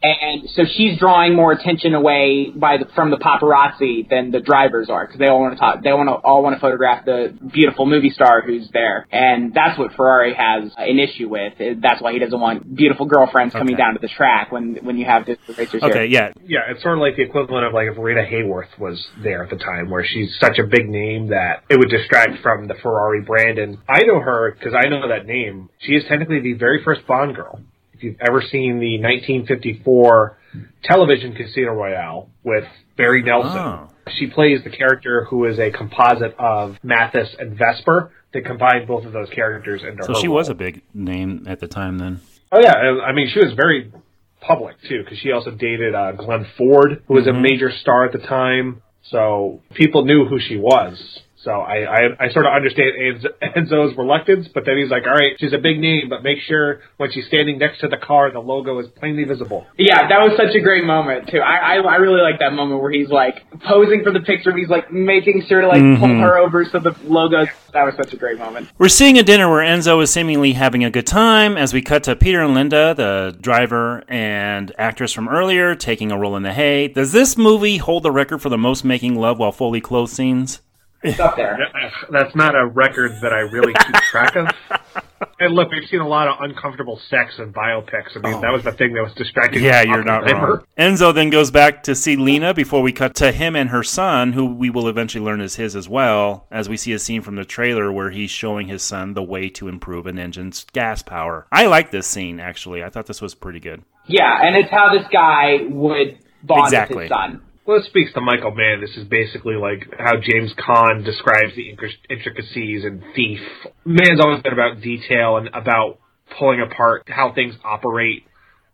And so she's drawing more attention away by the, from the paparazzi than the drivers are because they all want to talk. They want to all want to photograph the beautiful movie star who's there, and that's what Ferrari has an issue with. Eh, that's why he doesn't want beautiful girlfriends coming Okay. down to the track when when you have the racers Okay, here. yeah. Yeah, it's sort of like the equivalent of like if Rita Hayworth was there at the time, where she's such a big name that it would distract from the Ferrari brand. And I know her because I know that name. She is technically the very first Bond girl. If you've ever seen the 1954 television Casino Royale with Barry Nelson, Oh. she plays the character who is a composite of Mathis and Vesper. They combined both of those characters into So her. she was a big name at the time then. Oh yeah, I mean she was very public too because she also dated uh, Glenn Ford, who was a major star at the time. So people knew who she was. So I, I, I sort of understand Enzo's reluctance, but then he's like, all right, she's a big name, but make sure when she's standing next to the car, the logo is plainly visible. Yeah, that was such a great moment too. I, I I really like that moment where he's like posing for the picture. He's like making sure to like mm-hmm. pull her over so the logo. That was such a great moment. We're seeing a dinner where Enzo is seemingly having a good time as we cut to Peter and Linda, the driver and actress from earlier, taking a roll in the hay. Does this movie hold the record for the most making love while fully clothed scenes? It's up there. That's not a record that I really keep track of. And look, we've seen a lot of uncomfortable sex and biopics. I mean, oh. that was the thing that was distracting. Yeah, you're not wrong. Enzo then goes back to see Lena before we cut to him and her son, who we will eventually learn is his as well, as we see a scene from the trailer where he's showing his son the way to improve an engine's gas power. I like this scene, actually. I thought this was pretty good. Yeah, and it's how this guy would bond Exactly. with his son. Well, it speaks to Michael Mann. This is basically like how James Caan describes the intric- intricacies in Thief. Mann's always been about detail and about pulling apart how things operate.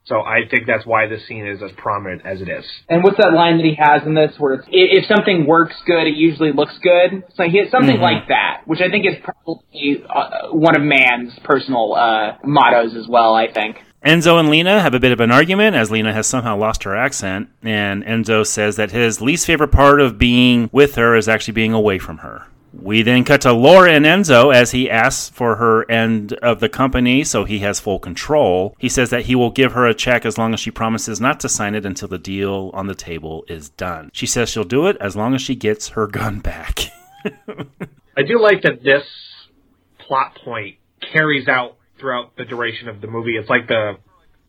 So I think that's why this scene is as prominent as it is. And what's that line that he has in this where it's, if something works good, it usually looks good? So he has something like that, which I think is probably uh, one of Mann's personal uh, mottos as well. I think. Enzo and Lena have a bit of an argument as Lena has somehow lost her accent, and Enzo says that his least favorite part of being with her is actually being away from her. We then cut to Laura and Enzo as he asks for her end of the company so he has full control. He says that he will give her a check as long as she promises not to sign it until the deal on the table is done. She says she'll do it as long as she gets her gun back. I do like that this plot point carries out throughout the duration of the movie. It's like the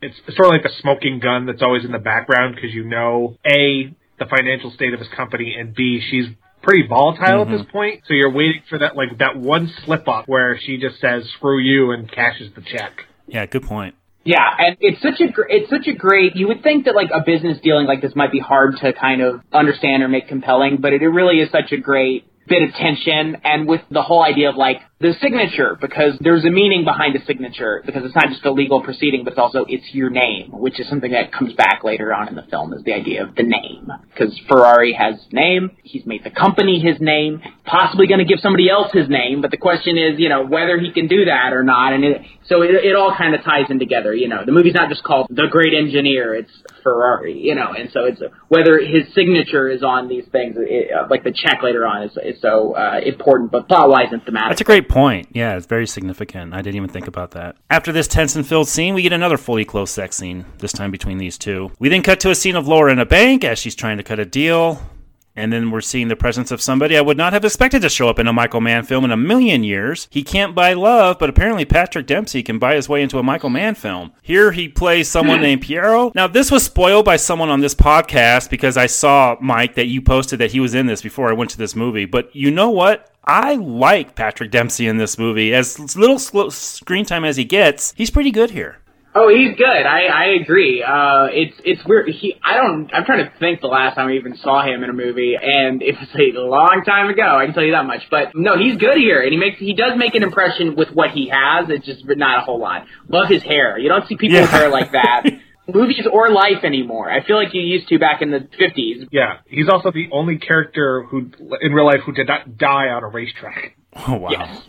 it's sort of like the smoking gun that's always in the background because you know a the financial state of his company and b she's pretty volatile at this mm-hmm. point. So you're waiting for that like that one slip up where she just says screw you and cashes the check. yeah, good point. Yeah, and it's such a gr- it's such a great. You would think that like a business dealing like this might be hard to kind of understand or make compelling, but it, it really is such a great bit of tension and with the whole idea of like the signature because there's a meaning behind a signature because it's not just a legal proceeding but it's also it's your name which is something that comes back later on in the film is the idea of the name. Because Ferrari has name he's made the company his name possibly going to give somebody else his name but the question is you know whether he can do that or not and it, so it, it all kind of ties in together you know. The movie's not just called the great engineer it's Ferrari you know and so it's whether his signature is on these things it, uh, like the check later on is, is so uh, important but plot wise and thematic That's a great point. Yeah, it's very significant. I didn't even think about that. After this tense and filled scene, we get another fully closed sex scene, this time between these two. We then cut to a scene of Laura in a bank as she's trying to cut a deal. And then we're seeing the presence of somebody I would not have expected to show up in a Michael Mann film in a million years. He can't buy love, but apparently Patrick Dempsey can buy his way into a Michael Mann film. Here he plays someone named Piero. Now, this was spoiled by someone on this podcast because I saw, Mike, that you posted that he was in this before I went to this movie. But you know what? I like Patrick Dempsey in this movie. As little sl- screen time as he gets, he's pretty good here. Oh, he's good. I, I agree. Uh, it's it's weird. He I don't. I'm trying to think the last time I even saw him in a movie, and it was a long time ago. I can tell you that much. But no, he's good here, and he makes he does make an impression with what he has. It's just not a whole lot. Love his hair. You don't see people with hair like that. Movies or life anymore. I feel like you used to back in the 50s. Yeah, he's also the only character who, in real life, who did not die on a racetrack. Oh, wow. Yes.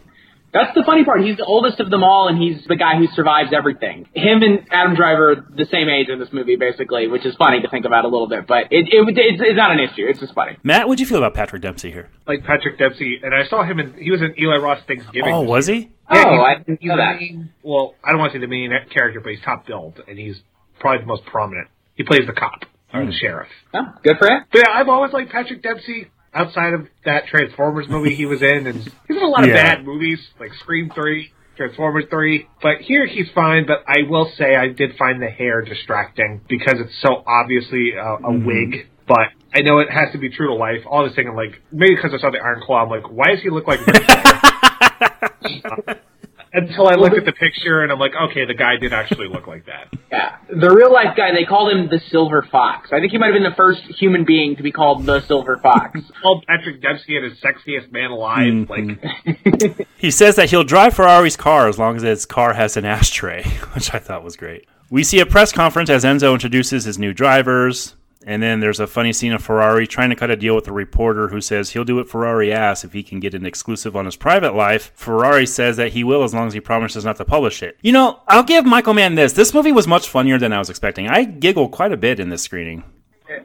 That's the funny part. He's the oldest of them all, and he's the guy who survives everything. Him and Adam Driver are the same age in this movie, basically, which is funny to think about a little bit. But it, it, it's, it's not an issue. It's just funny. Matt, what'd you feel about Patrick Dempsey here? Like Patrick Dempsey, and I saw him in, he was in Eli Roth Thanksgiving. Oh, was he? Yeah, oh, he's- I didn't he's know that. main- well, I don't want to say the main character, but he's top billed, and he's probably the most prominent. He plays the cop, or Hmm. the sheriff. Oh, good for him. But yeah, I've always liked Patrick Dempsey. Outside of that Transformers movie he was in, and he's in a lot of bad movies like Scream Three, Transformers Three. But here he's fine. But I will say I did find the hair distracting because it's so obviously a, a Mm-hmm. wig. But I know it has to be true to life. All this thing, I'm like, maybe because I saw the Iron Claw, I'm like, why does he look like? Until I looked at the picture and I'm like, okay, the guy did actually look like that. Yeah. The real life guy, they called him the Silver Fox. I think he might have been the first human being to be called the Silver Fox. Called Patrick Dempsey and his sexiest man alive. Mm-hmm. Like, He says that he'll drive Ferrari's car as long as his car has an ashtray, which I thought was great. We see a press conference as Enzo introduces his new drivers, and then there's a funny scene of Ferrari trying to cut a deal with a reporter who says he'll do what Ferrari asks if he can get an exclusive on his private life. Ferrari says that he will as long as he promises not to publish it. You know, I'll give Michael Mann this. This movie was much funnier than I was expecting. I giggled quite a bit in this screening.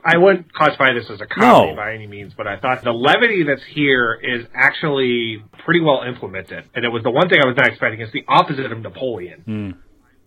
I wouldn't classify this as a comedy No. by any means, but I thought the levity that's here is actually pretty well implemented. And it was the one thing I was not expecting. It's the opposite of Napoleon, hmm.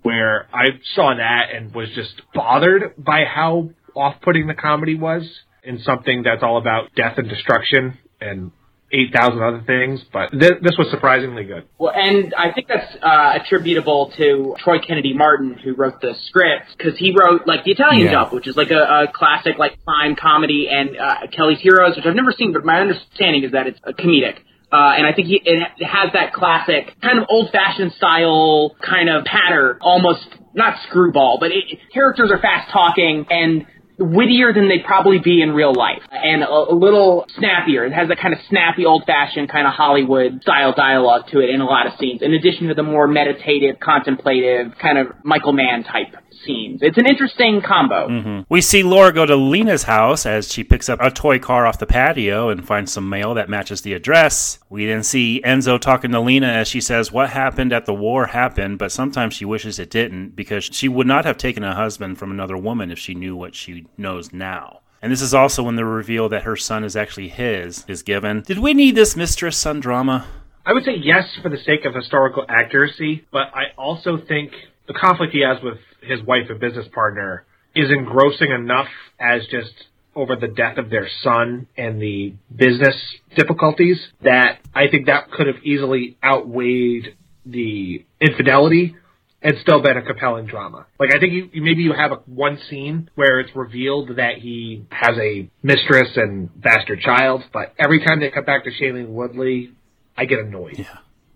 where I saw that and was just bothered by how off-putting the comedy was in something that's all about death and destruction and 8,000 other things. But th- this was surprisingly good. Well, and I think that's uh, attributable to Troy Kennedy Martin, who wrote the script, because he wrote like The Italian Yeah. Job, which is like a, a classic like crime comedy, and uh, Kelly's Heroes, which I've never seen, but my understanding is that it's a comedic. Uh, and I think he, it has that classic kind of old-fashioned style kind of patter, almost not screwball, but it, characters are fast talking and wittier than they'd probably be in real life and a, a little snappier. It has that kind of snappy, old fashioned kind of Hollywood style dialogue to it in a lot of scenes, in addition to the more meditative, contemplative, kind of Michael Mann type scenes. It's an interesting combo. Mm-hmm. We see Laura go to Lena's house as she picks up a toy car off the patio and finds some mail that matches the address. We then see Enzo talking to Lena as she says what happened at the war happened, but sometimes she wishes it didn't because she would not have taken a husband from another woman if she knew what she knows now. And this is also when the reveal that her son is actually his is given. Did we need this mistress son drama? I would say yes for the sake of historical accuracy, but I also think the conflict he has with his wife and business partner is engrossing enough as just over the death of their son and the business difficulties that I think that could have easily outweighed the infidelity and still been a compelling drama. Like I think you, maybe you have a, one scene where it's revealed that he has a mistress and bastard child, but every time they come back to Shailene Woodley, I get annoyed.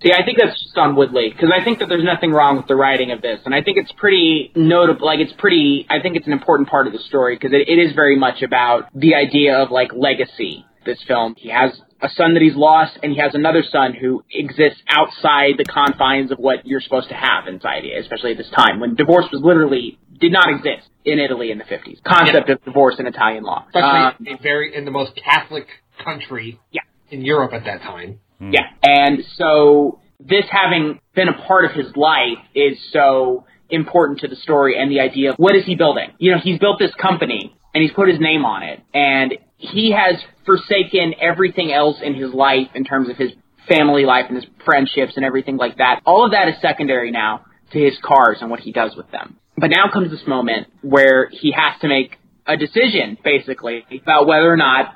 See, I think that's just on Woodley because I think that there's nothing wrong with the writing of this, and I think it's pretty notable. Like, it's pretty. I think it's an important part of the story because it, it is very much about the idea of like legacy. This film, he has a son that he's lost, and he has another son who exists outside the confines of what you're supposed to have in society, especially at this time when divorce was literally did not exist in Italy in the 50s. Concept of divorce in Italian law. Um, especially a very in the most Catholic country Yeah. in Europe at that time. Hmm. Yeah. And so this having been a part of his life is so important to the story and the idea of what is he building? You know, he's built this company and he's put his name on it and he has forsaken everything else in his life in terms of his family life and his friendships and everything like that. All of that is secondary now to his cars and what he does with them. But now comes this moment where he has to make a decision, basically, about whether or not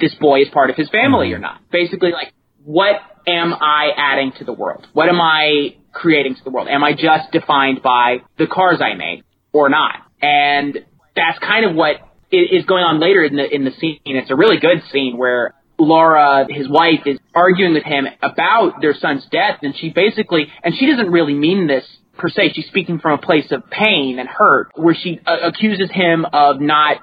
this boy is part of his family hmm. or not. Basically, like, what am I adding to the world? What am I creating to the world? Am I just defined by the cars I make or not? And that's kind of what is going on later in the in the scene. It's a really good scene where Laura, his wife, is arguing with him about their son's death, and she basically, and she doesn't really mean this per se. She's speaking from a place of pain and hurt, where she uh, accuses him of not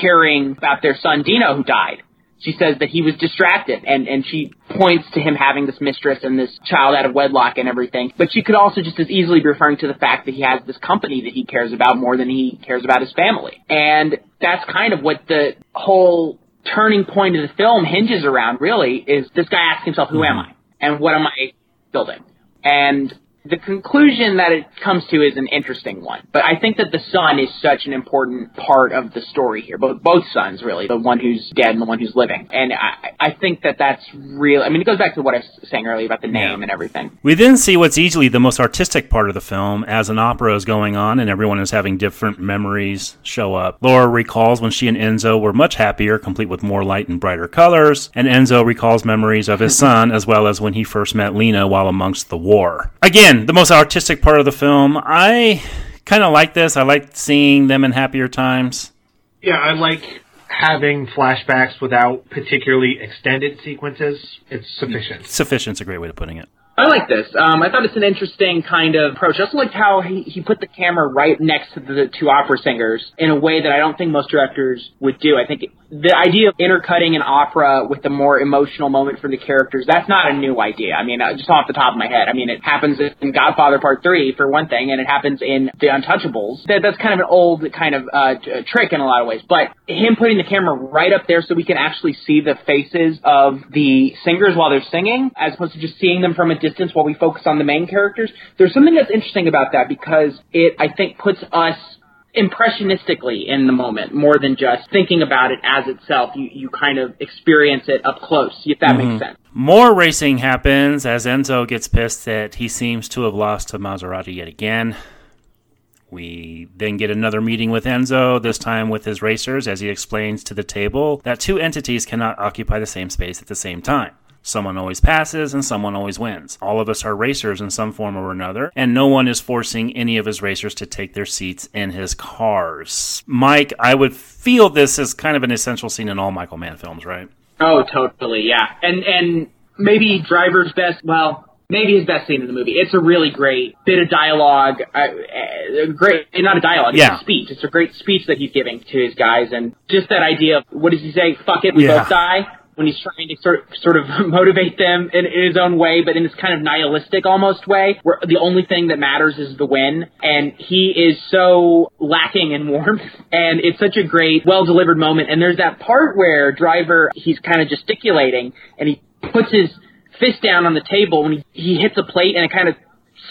caring about their son Dino, who died. She says that he was distracted, and and she points to him having this mistress and this child out of wedlock and everything. But she could also just as easily be referring to the fact that he has this company that he cares about more than he cares about his family. And that's kind of what the whole turning point of the film hinges around. Really, is this guy asks himself, "Who am I? And what am I building?" And the conclusion that it comes to is an interesting one. But I think that the son is such an important part of the story here. Both both sons, really, the one who's dead and the one who's living. And I, I think that that's real. I mean, it goes back to what I was saying earlier about the name and everything. We then see what's easily the most artistic part of the film as an opera is going on and everyone is having different memories show up. Laura recalls when she and Enzo were much happier, complete with more light and brighter colors, and Enzo recalls memories of his son as well as when he first met Lena while amongst the war. Again, the most artistic part of the film. I kind of like this. I like seeing them in happier times. Yeah, I like having flashbacks without particularly extended sequences. It's sufficient. Sufficient's a great way of putting it. I like this. Um, I thought it's an interesting kind of approach. I also liked how he, he put the camera right next to the two opera singers in a way that I don't think most directors would do. I think the idea of intercutting an opera with a more emotional moment for the characters, that's not a new idea. I mean, uh, just off the top of my head. I mean, it happens in Godfather Part 3 for one thing, and it happens in The Untouchables. That, that's kind of an old kind of uh, t- trick in a lot of ways. But him putting the camera right up there so we can actually see the faces of the singers while they're singing, as opposed to just seeing them from a distance while we focus on the main characters. There's something that's interesting about that because it, I think, puts us impressionistically in the moment more than just thinking about it as itself. You, you kind of experience it up close, if that makes mm-hmm. sense. More racing happens as Enzo gets pissed that he seems to have lost to Maserati yet again. We then get another meeting with Enzo, this time with his racers, as he explains to the table that two entities cannot occupy the same space at the same time. Someone always passes and someone always wins. All of us are racers in some form or another, and no one is forcing any of his racers to take their seats in his cars. Mike, I would feel this as kind of an essential scene in all Michael Mann films, right? Oh, totally, yeah. And and maybe Driver's best, well, maybe his best scene in the movie. It's a really great bit of dialogue. Uh, uh, great, not a dialogue, it's Yeah. a speech. It's a great speech that he's giving to his guys, and just that idea of what does he say? Fuck it, we Yeah. both die. When he's trying to sort sort of motivate them in, in his own way, but in this kind of nihilistic almost way, where the only thing that matters is the win, and he is so lacking in warmth, and it's such a great, well delivered moment. And there's that part where Driver he's kind of gesticulating, and he puts his fist down on the table when he, he hits a plate and it kind of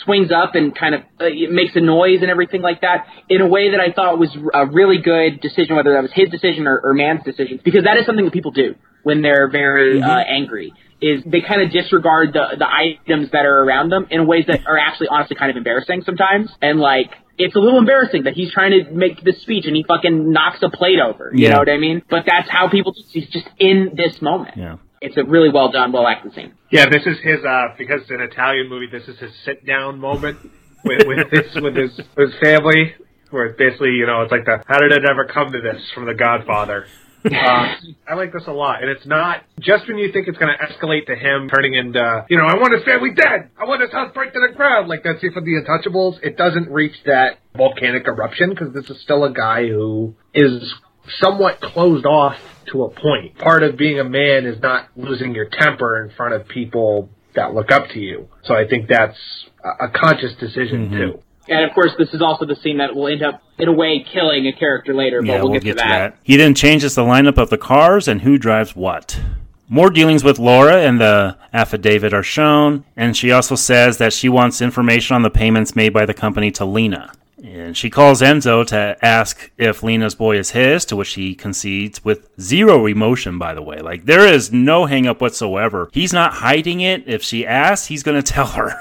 swings up and kind of uh, makes a noise and everything like that in a way that I thought was a really good decision, whether that was his decision or, or Mann's decision, because that is something that people do when they're very uh, angry. Is they kind of disregard the the items that are around them in ways that are actually honestly kind of embarrassing sometimes, and like. It's a little embarrassing that he's trying to make this speech and he fucking knocks a plate over. You Yeah. know what I mean? But that's how people. He's just in this moment. Yeah. It's a really well done, well acted scene. Yeah, this is his uh because it's an Italian movie. This is his sit down moment with with his with his his family, where basically you know it's like the how did it ever come to this from The Godfather. Uh, I like this a lot, and it's not just when you think it's going to escalate to him turning into you know I want his family dead, I want his house burnt to the ground, like that scene from The Untouchables. It doesn't reach that volcanic eruption because this is still a guy who is somewhat closed off to a point. Part of being a man is not losing your temper in front of people that look up to you. So I think that's a a conscious decision mm-hmm. too. And of course, this is also the scene that will end up, in a way, killing a character later. But Yeah, we'll, get, to, that. He then changes the lineup of the cars and who drives what. More dealings with Laura and the affidavit are shown, and she also says that she wants information on the payments made by the company to Lena. And she calls Enzo to ask if Lena's boy is his, to which he concedes with zero emotion, by the way. Like, there is no hang up whatsoever. He's not hiding it. If she asks, he's going to tell her.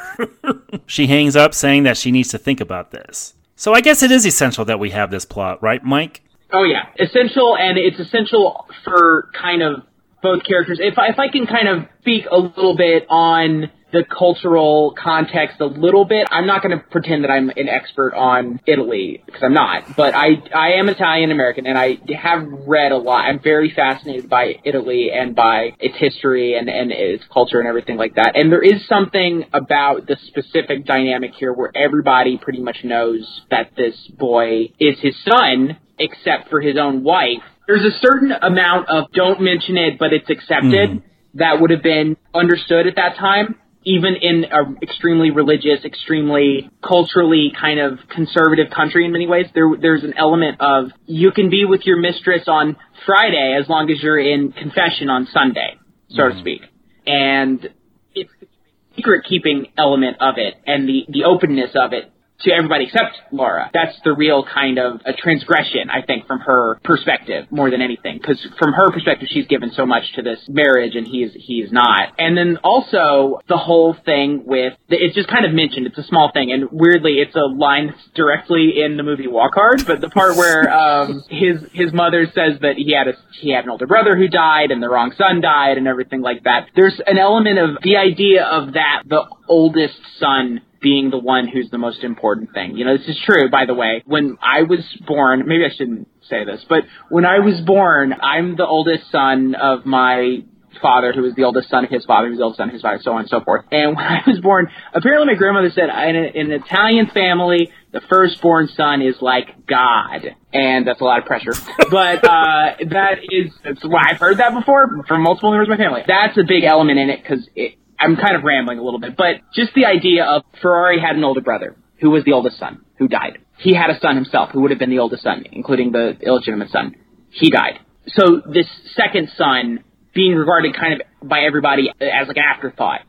she hangs up saying that she needs to think about this. So I guess it is essential that we have this plot, right, Mike? Oh yeah, essential, and it's essential for kind of both characters. If I, if I can kind of speak a little bit on the cultural context a little bit. I'm not going to pretend that I'm an expert on Italy because I'm not, but I I am Italian American and I have read a lot. I'm very fascinated by Italy and by its history and and its culture and everything like that. And there is something about the specific dynamic here where everybody pretty much knows that this boy is his son except for his own wife. There's a certain amount of don't mention it but it's accepted. Mhm. That would have been understood at that time even in an extremely religious, extremely culturally kind of conservative country in many ways, there there's an element of you can be with your mistress on Friday as long as you're in confession on Sunday, so to mm-hmm. speak. And it's the secret keeping element of it and the, the openness of it to everybody except Laura. That's the real kind of a transgression, I think, from her perspective more than anything. Because from her perspective, she's given so much to this marriage, and he's he's not. And then also the whole thing with it's just kind of mentioned. It's a small thing, and weirdly, it's a line that's directly in the movie Walk Hard. But the part where um, his his mother says that he had a he had an older brother who died, and the wrong son died, and everything like that. There's an element of the idea of that the oldest son being the one who's the most important thing. You know, this is true, by the way. When I was born, maybe I shouldn't say this, but when I was born, I'm the oldest son of my father, who was the oldest son of his father, who was the oldest son of his father, so on and so forth. And when I was born, apparently my grandmother said, in, a, in an Italian family, the firstborn son is like God. And that's a lot of pressure. But, uh, that is, that's why I've heard that before from multiple members of my family. That's a big element in it, because it, I'm kind of rambling a little bit, but just the idea of Ferrari had an older brother who was the oldest son who died. He had a son himself who would have been the oldest son, including the illegitimate son. He died. So this second son being regarded kind of by everybody as like an afterthought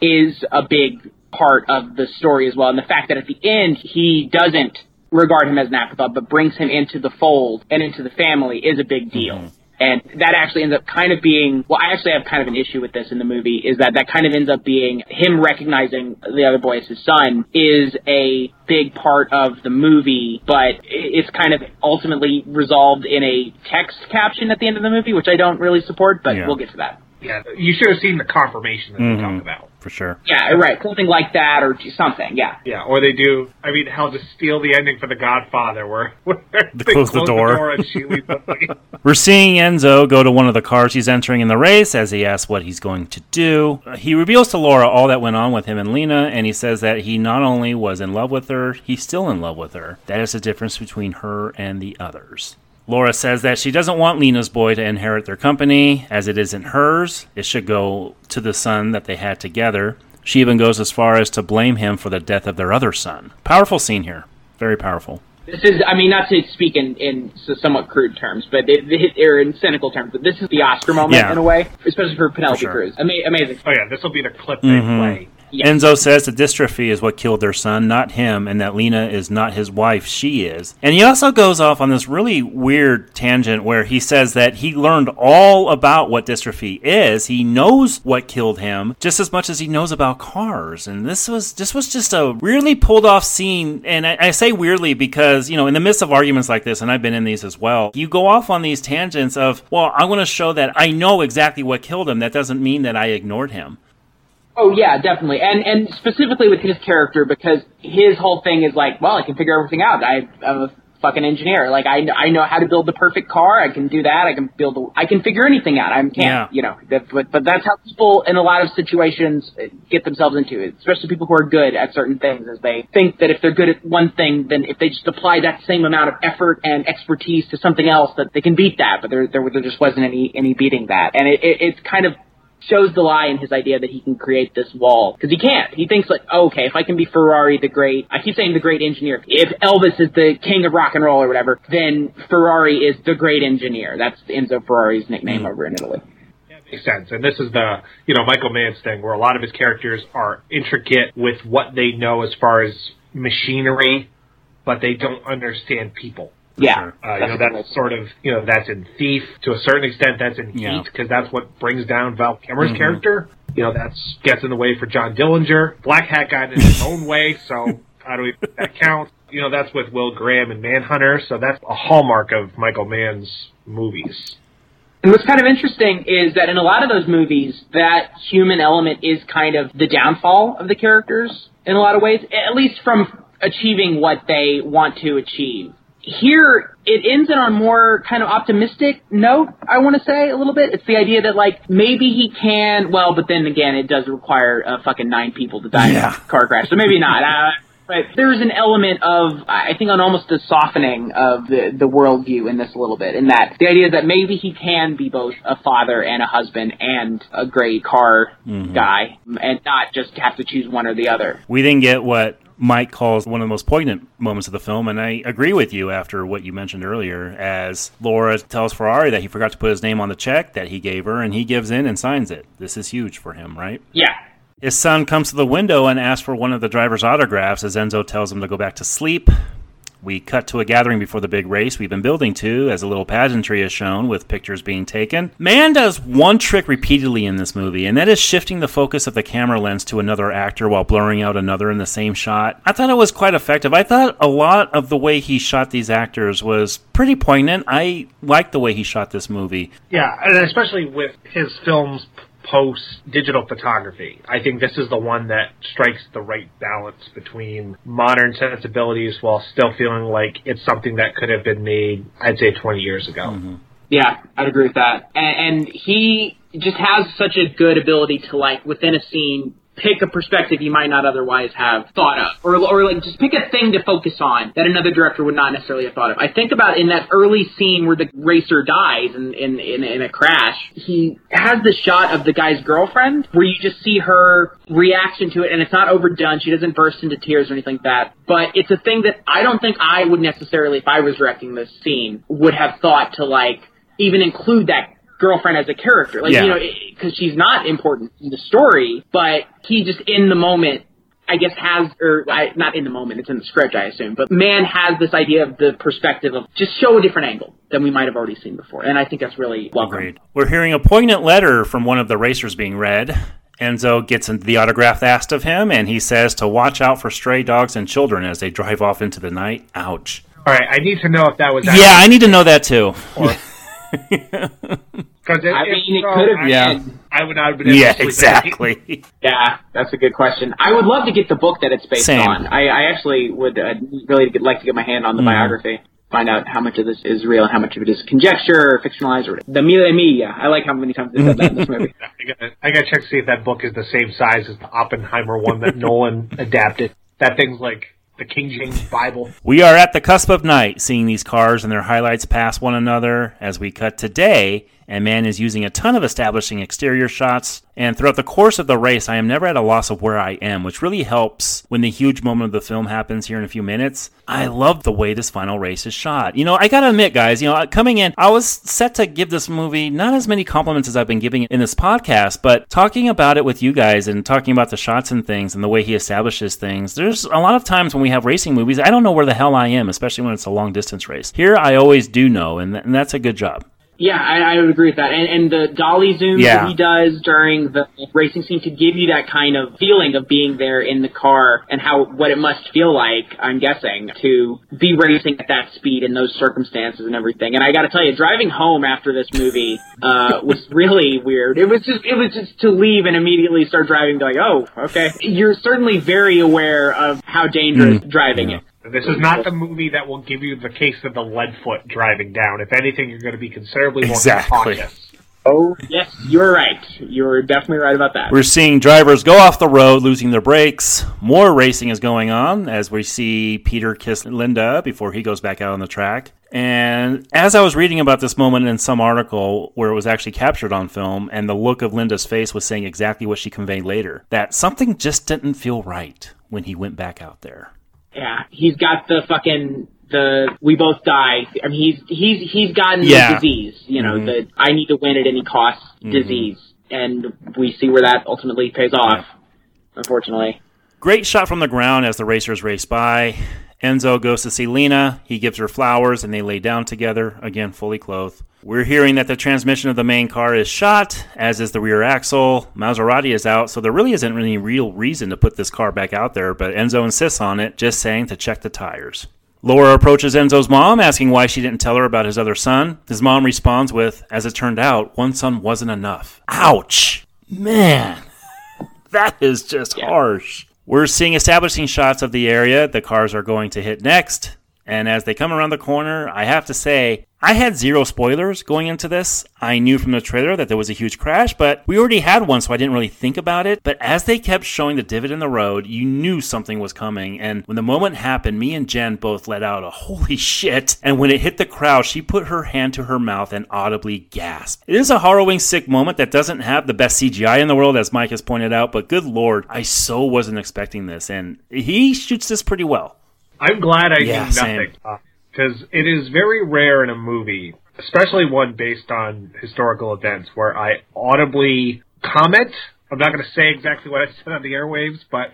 is a big part of the story as well. And the fact that at the end he doesn't regard him as an afterthought, but brings him into the fold and into the family is a big deal. Mm-hmm. And that actually ends up kind of being, well, I actually have kind of an issue with this in the movie, is that that kind of ends up being him recognizing the other boy as his son is a big part of the movie, but it's kind of ultimately resolved in a text caption at the end of the movie, which I don't really support, but Yeah. we'll get to that. Yeah, you should have seen the confirmation that Mhm. they talk about. For sure. Yeah, right. Something like that or something, yeah. Yeah, or they do. I mean, hell, just steal the ending for The Godfather, where, where They they close the door. and she We're seeing Enzo go to one of the cars he's entering in the race as he asks what he's going to do. He reveals to Laura all that went on with him and Lena, and he says that he not only was in love with her, he's still in love with her. That is the difference between her and the others. Laura says that she doesn't want Lena's boy to inherit their company, as it isn't hers. It should go to the son that they had together. She even goes as far as to blame him for the death of their other son. Powerful scene here. Very powerful. This is, I mean, not to speak in, in somewhat crude terms, but it, it, or in cynical terms, but this is the Oscar moment Yeah. in a way, especially for Penelope For sure. Cruz. Ama- amazing. Oh yeah, this will be the clip they Mhm. play. Enzo says the dystrophy is what killed their son, not him, and that Lena is not his wife, she is. And he also goes off on this really weird tangent where he says that he learned all about what dystrophy is. He knows what killed him just as much as he knows about cars. And this was this was just a really pulled off scene. And I, I say weirdly because, you know, in the midst of arguments like this, and I've been in these as well, you go off on these tangents of, well, I want to show that I know exactly what killed him. That doesn't mean that I ignored him. Oh yeah, definitely, and and specifically with his character because his whole thing is like, well, I can figure everything out. I, I'm a fucking engineer. Like I, I know how to build the perfect car. I can do that. I can build. A, I can figure anything out. I can't. Yeah. You know, that, but but that's how people in a lot of situations get themselves into it. Especially people who are good at certain things, as they think that if they're good at one thing, then if they just apply that same amount of effort and expertise to something else, that they can beat that. But there there, there just wasn't any any beating that, and it, it it's kind of shows the lie in his idea that he can create this wall because he can't. He thinks like, oh, okay, if I can be Ferrari the great, I keep saying the great engineer. If Elvis is the king of rock and roll or whatever, then Ferrari is the great engineer. That's Enzo Ferrari's nickname over in Italy. Makes sense. And this is the, you know, Michael Mann's thing where a lot of his characters are intricate with what they know as far as machinery, but they don't understand people. Yeah, Uh, you know, that's sort of, you know, that's in Thief. To a certain extent, that's in Yeah. Heat, because that's what brings down Val Kilmer's Mhm. character. You know, that's gets in the way for John Dillinger. Blackhat got in his own way, so how do we make that count? You know, that's with Will Graham and Manhunter, so that's a hallmark of Michael Mann's movies. And what's kind of interesting is that in a lot of those movies, that human element is kind of the downfall of the characters in a lot of ways, at least from achieving what they want to achieve. Here, it ends in on more kind of optimistic note, I want to say a little bit. It's the idea that, like, maybe he can, well, but then again, it does require uh, fucking nine people to die Yeah. in a car crash, so maybe not. Uh, but there's an element of, I think, on almost a softening of the the worldview in this a little bit. In that the idea is that maybe he can be both a father and a husband and a great car guy, and not just have to choose one or the other. We didn't get what Mike calls one of the most poignant moments of the film, and I agree with you after what you mentioned earlier. As Laura tells Ferrari that he forgot to put his name on the check that he gave her, and he gives in and signs it. This is huge for him, right? Yeah, His son comes to the window and asks for one of the driver's autographs as Enzo tells him to go back to sleep. We cut to a gathering before the big race we've been building to, as a little pageantry is shown with pictures being taken. Mann does one trick repeatedly in this movie, and that is shifting the focus of the camera lens to another actor while blurring out another in the same shot. I thought it was quite effective. I thought a lot of the way he shot these actors was pretty poignant. I liked the way he shot this movie. Yeah, and especially with his films post digital photography. I think this is the one that strikes the right balance between modern sensibilities while still feeling like it's something that could have been made, I'd say, 20 years ago. Mm-hmm. Yeah, I'd agree with that. And, and he just has such a good ability to like within a scene pick a perspective you might not otherwise have thought of, or or like just pick a thing to focus on that another director would not necessarily have thought of. I think about in that early scene where the racer dies in in in, in a crash. He has the shot of the guy's girlfriend where you just see her reaction to it, and it's not overdone. She doesn't burst into tears or anything like that. But it's a thing that I don't think I would necessarily, if I was directing this scene, would have thought to like even include that girlfriend as a character. Like, Yeah. you know, because she's not important in the story, but he just in the moment, I guess, has, or I, not in the moment, it's in the script, I assume, but Mann has this idea of the perspective of just show a different angle than we might have already seen before. And I think that's really welcome. Agreed. We're hearing a poignant letter from one of the racers being read. Enzo gets the autograph asked of him, and he says to watch out for stray dogs and children as they drive off into the night. Ouch. All right, I need to know if that was Yeah, I need to know that too. Because I mean, it could have Yeah. been. I would not have been Yeah, to sleep at night. exactly. Yeah, that's a good question. I would love to get the book that it's based Same. on. I, I actually would uh, really get- like to get my hand on the Mhm. biography, find out how much of this is real and how much of it is conjecture or fictionalized or whatever. The Mille Miglia. I like how many times they said that in this movie. I gotta, I gotta check to see if that book is the same size as the Oppenheimer one that Nolan adapted. That thing's like the King James Bible. We are at the cusp of night, seeing these cars and their highlights pass one another as we cut to day, and Mann is using a ton of establishing exterior shots. And throughout the course of the race, I am never at a loss of where I am, which really helps when the huge moment of the film happens here in a few minutes. I love the way this final race is shot. You know, I gotta admit, guys, you know, coming in, I was set to give this movie not as many compliments as I've been giving it in this podcast, but talking about it with you guys and talking about the shots and things and the way he establishes things, there's a lot of times when we have racing movies, I don't know where the hell I am, especially when it's a long distance race. Here, I always do know, and, th- and that's a good job. Yeah, I, I would agree with that. And, and the dolly zooms Yeah. that he does during the racing scene to give you that kind of feeling of being there in the car and how what it must feel like, I'm guessing, to be racing at that speed in those circumstances and everything. And I got to tell you, driving home after this movie uh, was really weird. It was just it was just to leave and immediately start driving, be like, oh, okay. You're certainly very aware of how dangerous driving is. This is not the movie that will give you the case of the lead foot driving down. If anything, you're going to be considerably more Exactly. cautious. Oh, yes, you're right. You're definitely right about that. We're seeing drivers go off the road, losing their brakes. More racing is going on as we see Peter kiss Linda before he goes back out on the track. And as I was reading about this moment in some article where it was actually captured on film, and the look of Linda's face was saying exactly what she conveyed later that something just didn't feel right when he went back out there. Yeah, he's got the fucking the we both die. I mean, he's he's he's gotten Yeah. the disease. You know, Mhm. the I need to win at any cost Mhm. disease, and we see where that ultimately pays off. Unfortunately, Great shot from the ground as the racers race by. Enzo goes to see Lena. He gives her flowers and they lay down together, again fully clothed. We're hearing that the transmission of the main car is shot, as is the rear axle. Maserati is out, so there really isn't any real reason to put this car back out there, but Enzo insists on it, just saying to check the tires. Laura approaches Enzo's mom, asking why she didn't tell her about his other son. His mom responds with, As it turned out, one son wasn't enough. Ouch! Man, that is just yeah. harsh. We're seeing establishing shots of the area the cars are going to hit next. And as they come around the corner, I have to say, I had zero spoilers going into this. I knew from the trailer that there was a huge crash, but we already had one, so I didn't really think about it. But as they kept showing the divot in the road, you knew something was coming. And when the moment happened, me and Jen both let out a holy shit. And when it hit the crowd, she put her hand to her mouth and audibly gasped. It is a harrowing, sick moment that doesn't have the best CGI in the world, as Mike has pointed out, but good lord, I so wasn't expecting this. And he shoots this pretty well. I'm glad I yeah, knew nothing because it is very rare in a movie, especially one based on historical events, where I audibly comment. I'm not going to say exactly what I said on the airwaves, but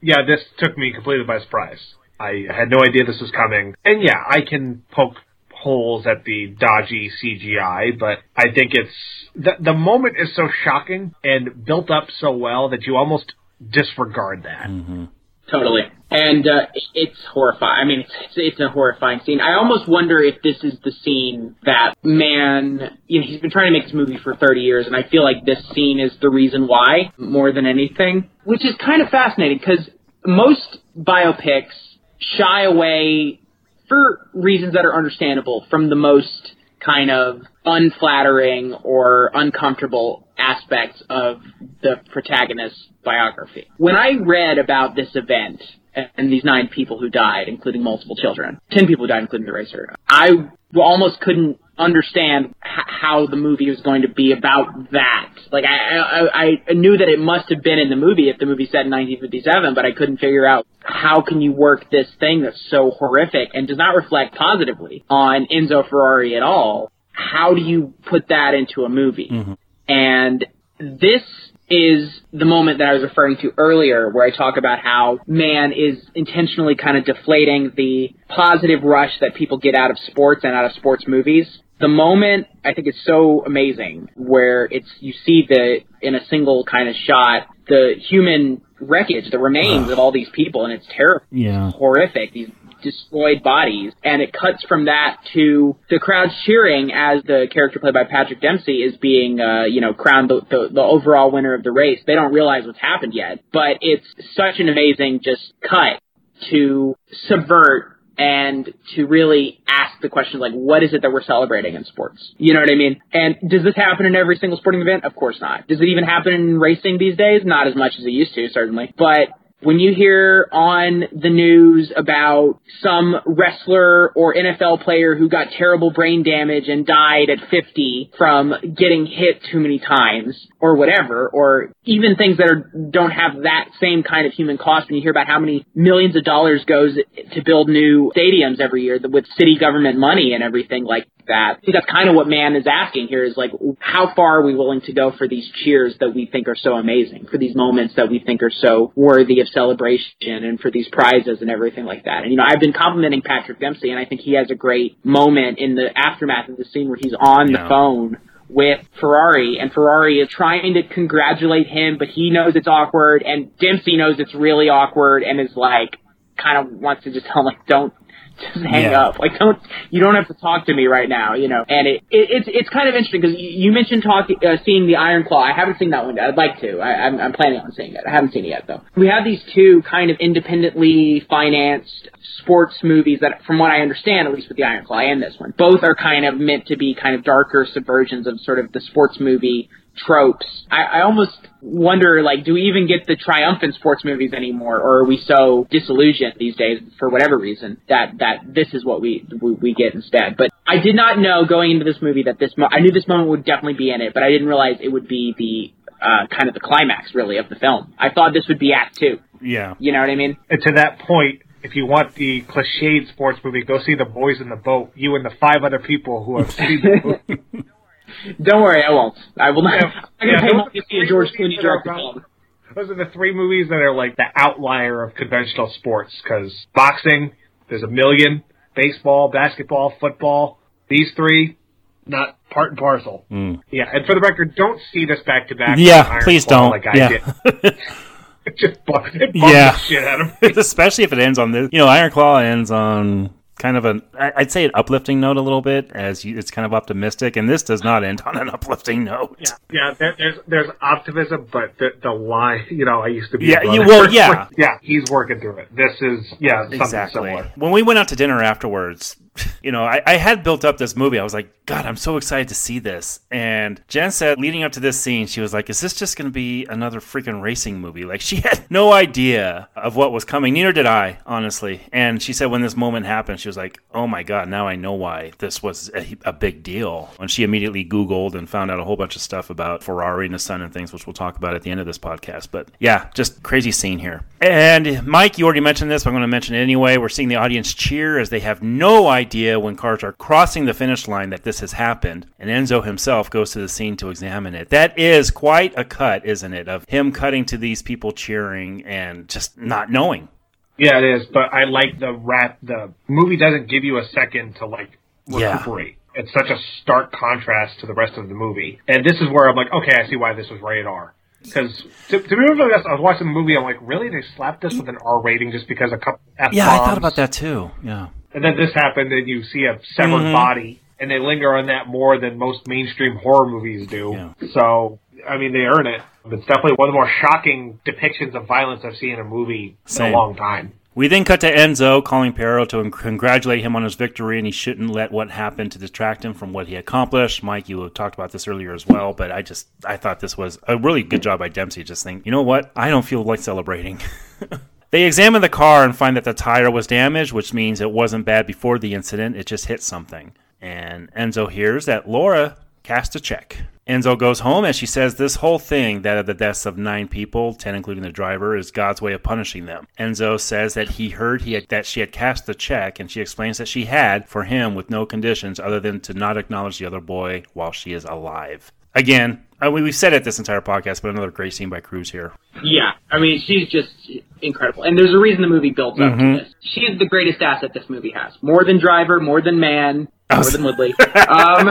yeah, this took me completely by surprise. I had no idea this was coming, and yeah, I can poke holes at the dodgy CGI, but I think it's the the moment is so shocking and built up so well that you almost disregard that. Mm-hmm. Totally. And uh, it's horrifying. I mean, it's, it's a horrifying scene. I almost wonder if this is the scene that Mann, you know, he's been trying to make this movie for 30 years, and I feel like this scene is the reason why more than anything, which is kind of fascinating because most biopics shy away for reasons that are understandable from the most kind of unflattering or uncomfortable aspects of the protagonist's biography. When I read about this event and these nine people who died, including multiple children, ten people who died, including the racer, I almost couldn't understand h- how the movie was going to be about that. Like I, I, I knew that it must have been in the movie if the movie said in 1957, but I couldn't figure out how can you work this thing that's so horrific and does not reflect positively on Enzo Ferrari at all. How do you put that into a movie? Mm-hmm. And this is the moment that I was referring to earlier where I talk about how Mann is intentionally kind of deflating the positive rush that people get out of sports and out of sports movies. The moment I think is so amazing where it's you see the in a single kind of shot the human wreckage, the remains of all these people, and it's terrible, yeah, horrific. These destroyed bodies. And it cuts from that to the crowd cheering as the character played by Patrick Dempsey is being, uh, you know, crowned the, the, the overall winner of the race. They don't realize what's happened yet, but it's such an amazing just cut to subvert and to really ask the question like, what is it that we're celebrating in sports? You know what I mean? And does this happen in every single sporting event? Of course not. Does it even happen in racing these days? Not as much as it used to, certainly. But when you hear on the news about some wrestler or NFL player who got terrible brain damage and died at 50 from getting hit too many times or whatever, or even things that are, don't have that same kind of human cost, when you hear about how many millions of dollars goes to build new stadiums every year with city government money and everything like that. I think that's kind of what Mann is asking here is like, how far are we willing to go for these cheers that we think are so amazing, for these moments that we think are so worthy of celebration and for these prizes and everything like that. And, you know, I've been complimenting Patrick Dempsey and I think he has a great moment in the aftermath of the scene where he's on yeah. the phone with Ferrari, and Ferrari is trying to congratulate him, but he knows it's awkward, and Dempsey knows it's really awkward, and is like, kind of wants to just tell him, like, don't just hang yeah. up. Like, don't you don't have to talk to me right now, you know. And it, it it's it's kind of interesting because you mentioned talking uh, seeing the Iron Claw. I haven't seen that one yet. I'd like to. I, I'm I'm planning on seeing it. I haven't seen it yet though. We have these two kind of independently financed sports movies that, from what I understand, at least with the Iron Claw and this one, both are kind of meant to be kind of darker subversions of sort of the sports movie tropes. I, I almost wonder, like, do we even get the triumphant sports movies anymore, or are we so disillusioned these days for whatever reason that that this is what we we, we get instead? But I did not know going into this movie that this mo- I knew this moment would definitely be in it, but I didn't realize it would be the uh, kind of the climax, really, of the film. I thought this would be Act Two. Yeah, you know what I mean. And to that point, if you want the cliched sports movie, go see the boys in the boat. You and the five other people who have seen the movie. Don't worry, I won't. I will not. Yeah, I'm gonna yeah, pay money to see a George Clooney direct film. Those are the three movies that are like the outlier of conventional sports because boxing, there's a million, baseball, basketball, football. These three, not part and parcel. Mm. Yeah, and for the record, don't see this back to back. Yeah, please don't. Like I yeah. did. it just it yeah. the shit out of me. Especially if it ends on this. You know, Iron Claw ends on kind of an I'd say an uplifting note a little bit, as you, it's kind of optimistic, and this does not end on an uplifting note. Yeah, yeah. There, there's there's optimism, but the, the line, you know, I used to be. Yeah, you- well, yeah. yeah. He's working through it. This is yeah, something exactly. similar. When we went out to dinner afterwards, you know, I, I had built up this movie. I was like, God, I'm so excited to see this. And Jen said, leading up to this scene, she was like, Is this just going to be another freaking racing movie? Like, she had no idea of what was coming. Neither did I, honestly. And she said, when this moment happened, she was like, Oh my God, now I know why this was a, a big deal. And she immediately Googled and found out a whole bunch of stuff about Ferrari and his son and things, which we'll talk about at the end of this podcast. But yeah, just crazy scene here. And Mike, you already mentioned this, but I'm going to mention it anyway. We're seeing the audience cheer as they have no idea when cars are crossing the finish line that this has happened. And Enzo himself goes to the scene to examine it. That is quite a cut, isn't it? Of him cutting to these people cheering and just not knowing. Yeah, it is. But I like the rat. The movie doesn't give you a second to like Yeah. recuperate. It's such a stark contrast to the rest of the movie, and this is where I'm like, okay, I see why this was rated R. Because to, to be honest, I was watching the movie, I'm like, really? They slapped this with an R rating just because a couple F Yeah, I thought about that too. Yeah. And then this happened, and you see a severed Mhm. body, and they linger on that more than most mainstream horror movies do. So, I mean, they earn it. It's definitely one of the more shocking depictions of violence I've seen in a movie in a long time. We then cut to Enzo calling Piero to congratulate him on his victory, and he shouldn't let what happened to distract him from what he accomplished. Mike, you talked about this earlier as well, but I just I thought this was a really good job by Dempsey. Just think, you know what? I don't feel like celebrating. They examine the car and find that the tire was damaged, which means it wasn't bad before the incident. It just hit something. And Enzo hears that Laura cast a check. Enzo goes home and she says this whole thing, that of the deaths of nine people, ten including the driver, is God's way of punishing them. Enzo says that he heard he had, that she had cast the check, and she explains that she had for him with no conditions other than to not acknowledge the other boy while she is alive. Again, I mean, we've said it this entire podcast, but another great scene by Cruz here. Yeah, I mean, she's just incredible, and there's a reason the movie builds up Mhm. to this. She is the greatest asset this movie has, more than Driver, more than Mann, more than Woodley. um,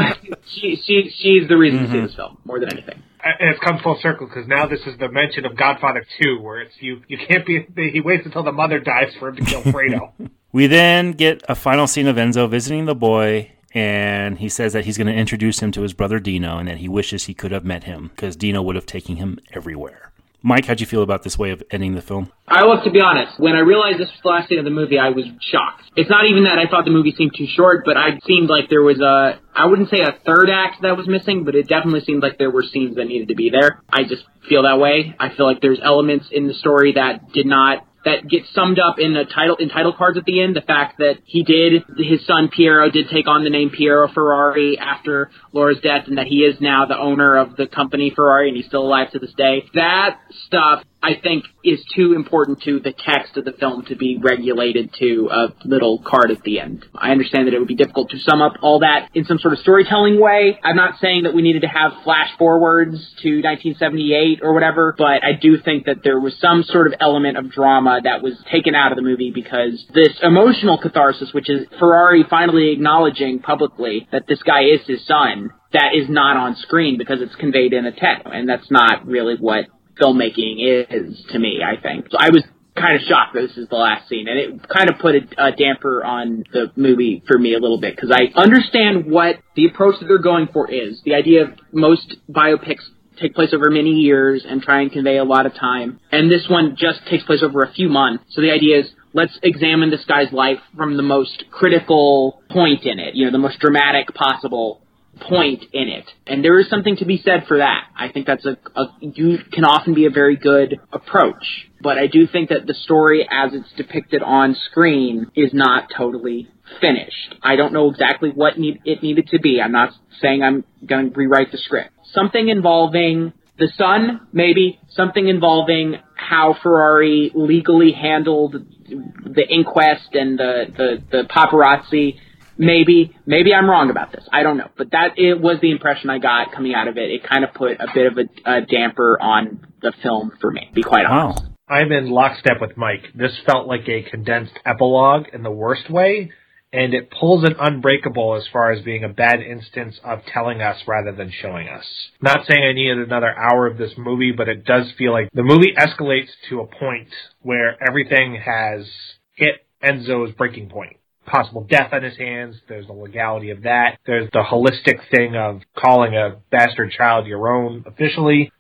she, she, she's the reason to see this film more than anything. And it's come full circle because now this is the mention of Godfather 2, where it's you, you can't be, he waits until the mother dies for him to kill Fredo. We then get a final scene of Enzo visiting the boy, and he says that he's going to introduce him to his brother Dino and that he wishes he could have met him because Dino would have taken him everywhere. Mike, how'd you feel about this way of ending the film? I was, to be honest, when I realized this was the last scene of the movie, I was shocked. It's not even that I thought the movie seemed too short, but I seemed like there was a, I wouldn't say a third act that was missing, but it definitely seemed like there were scenes that needed to be there. I just feel that way. I feel like there's elements in the story that did not that gets summed up in the title in title cards at the end. The fact that he did his son Piero did take on the name Piero Ferrari after Laura's death, and that he is now the owner of the company Ferrari, and he's still alive to this day. That stuff I think is too important to the text of the film to be regulated to a little card at the end. I understand that it would be difficult to sum up all that in some sort of storytelling way. I'm not saying that we needed to have flash forwards to 1978 or whatever, but I do think that there was some sort of element of drama that was taken out of the movie because this emotional catharsis, which is Ferrari finally acknowledging publicly that this guy is his son, that is not on screen because it's conveyed in a text, and that's not really what filmmaking is to me, I think. So I was kind of shocked that this is the last scene, and it kind of put a, a damper on the movie for me a little bit because I understand what the approach that they're going for is. The idea of most biopics take place over many years and try and convey a lot of time, and this one just takes place over a few months. So the idea is let's examine this guy's life from the most critical point in it, you know, the most dramatic possible point in it. And there is something to be said for that. I think that's a, a you can often be a very good approach. But I do think that the story as it's depicted on screen is not totally finished. I don't know exactly what need, it needed to be. I'm not saying I'm going to rewrite the script. Something involving the son, maybe. Something involving how Ferrari legally handled the inquest and the, the, the paparazzi maybe maybe I'm wrong about this. I don't know, but that it was the impression I got coming out of it. It kind of put a bit of a, a damper on the film for me. Be quite honest. I'm in lockstep with Mike. This felt like a condensed epilogue in the worst way, and it pulls an unbreakable as far as being a bad instance of telling us rather than showing us. Not saying I needed another hour of this movie, but it does feel like the movie escalates to a point where everything has hit Enzo's breaking point. Possible death on his hands. There's the legality of that. There's the holistic thing of calling a bastard child your own officially.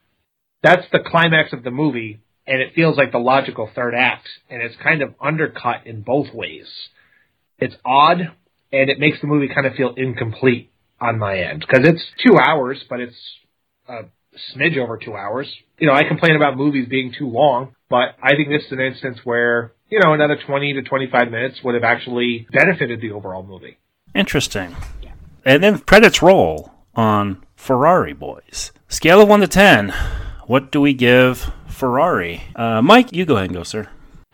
That's the climax of the movie, and it feels like the logical third act, and it's kind of undercut in both ways. It's odd, and it makes the movie kind of feel incomplete on my end because it's two hours, but it's a smidge over two hours. You know, I complain about movies being too long, but I think this is an instance where you know another twenty to twenty-five minutes would have actually benefited the overall movie. Interesting. And then credits roll on Ferrari Boys. Scale of 1 to 10. What do we give Ferrari? Uh, Mike, you go ahead and go, sir.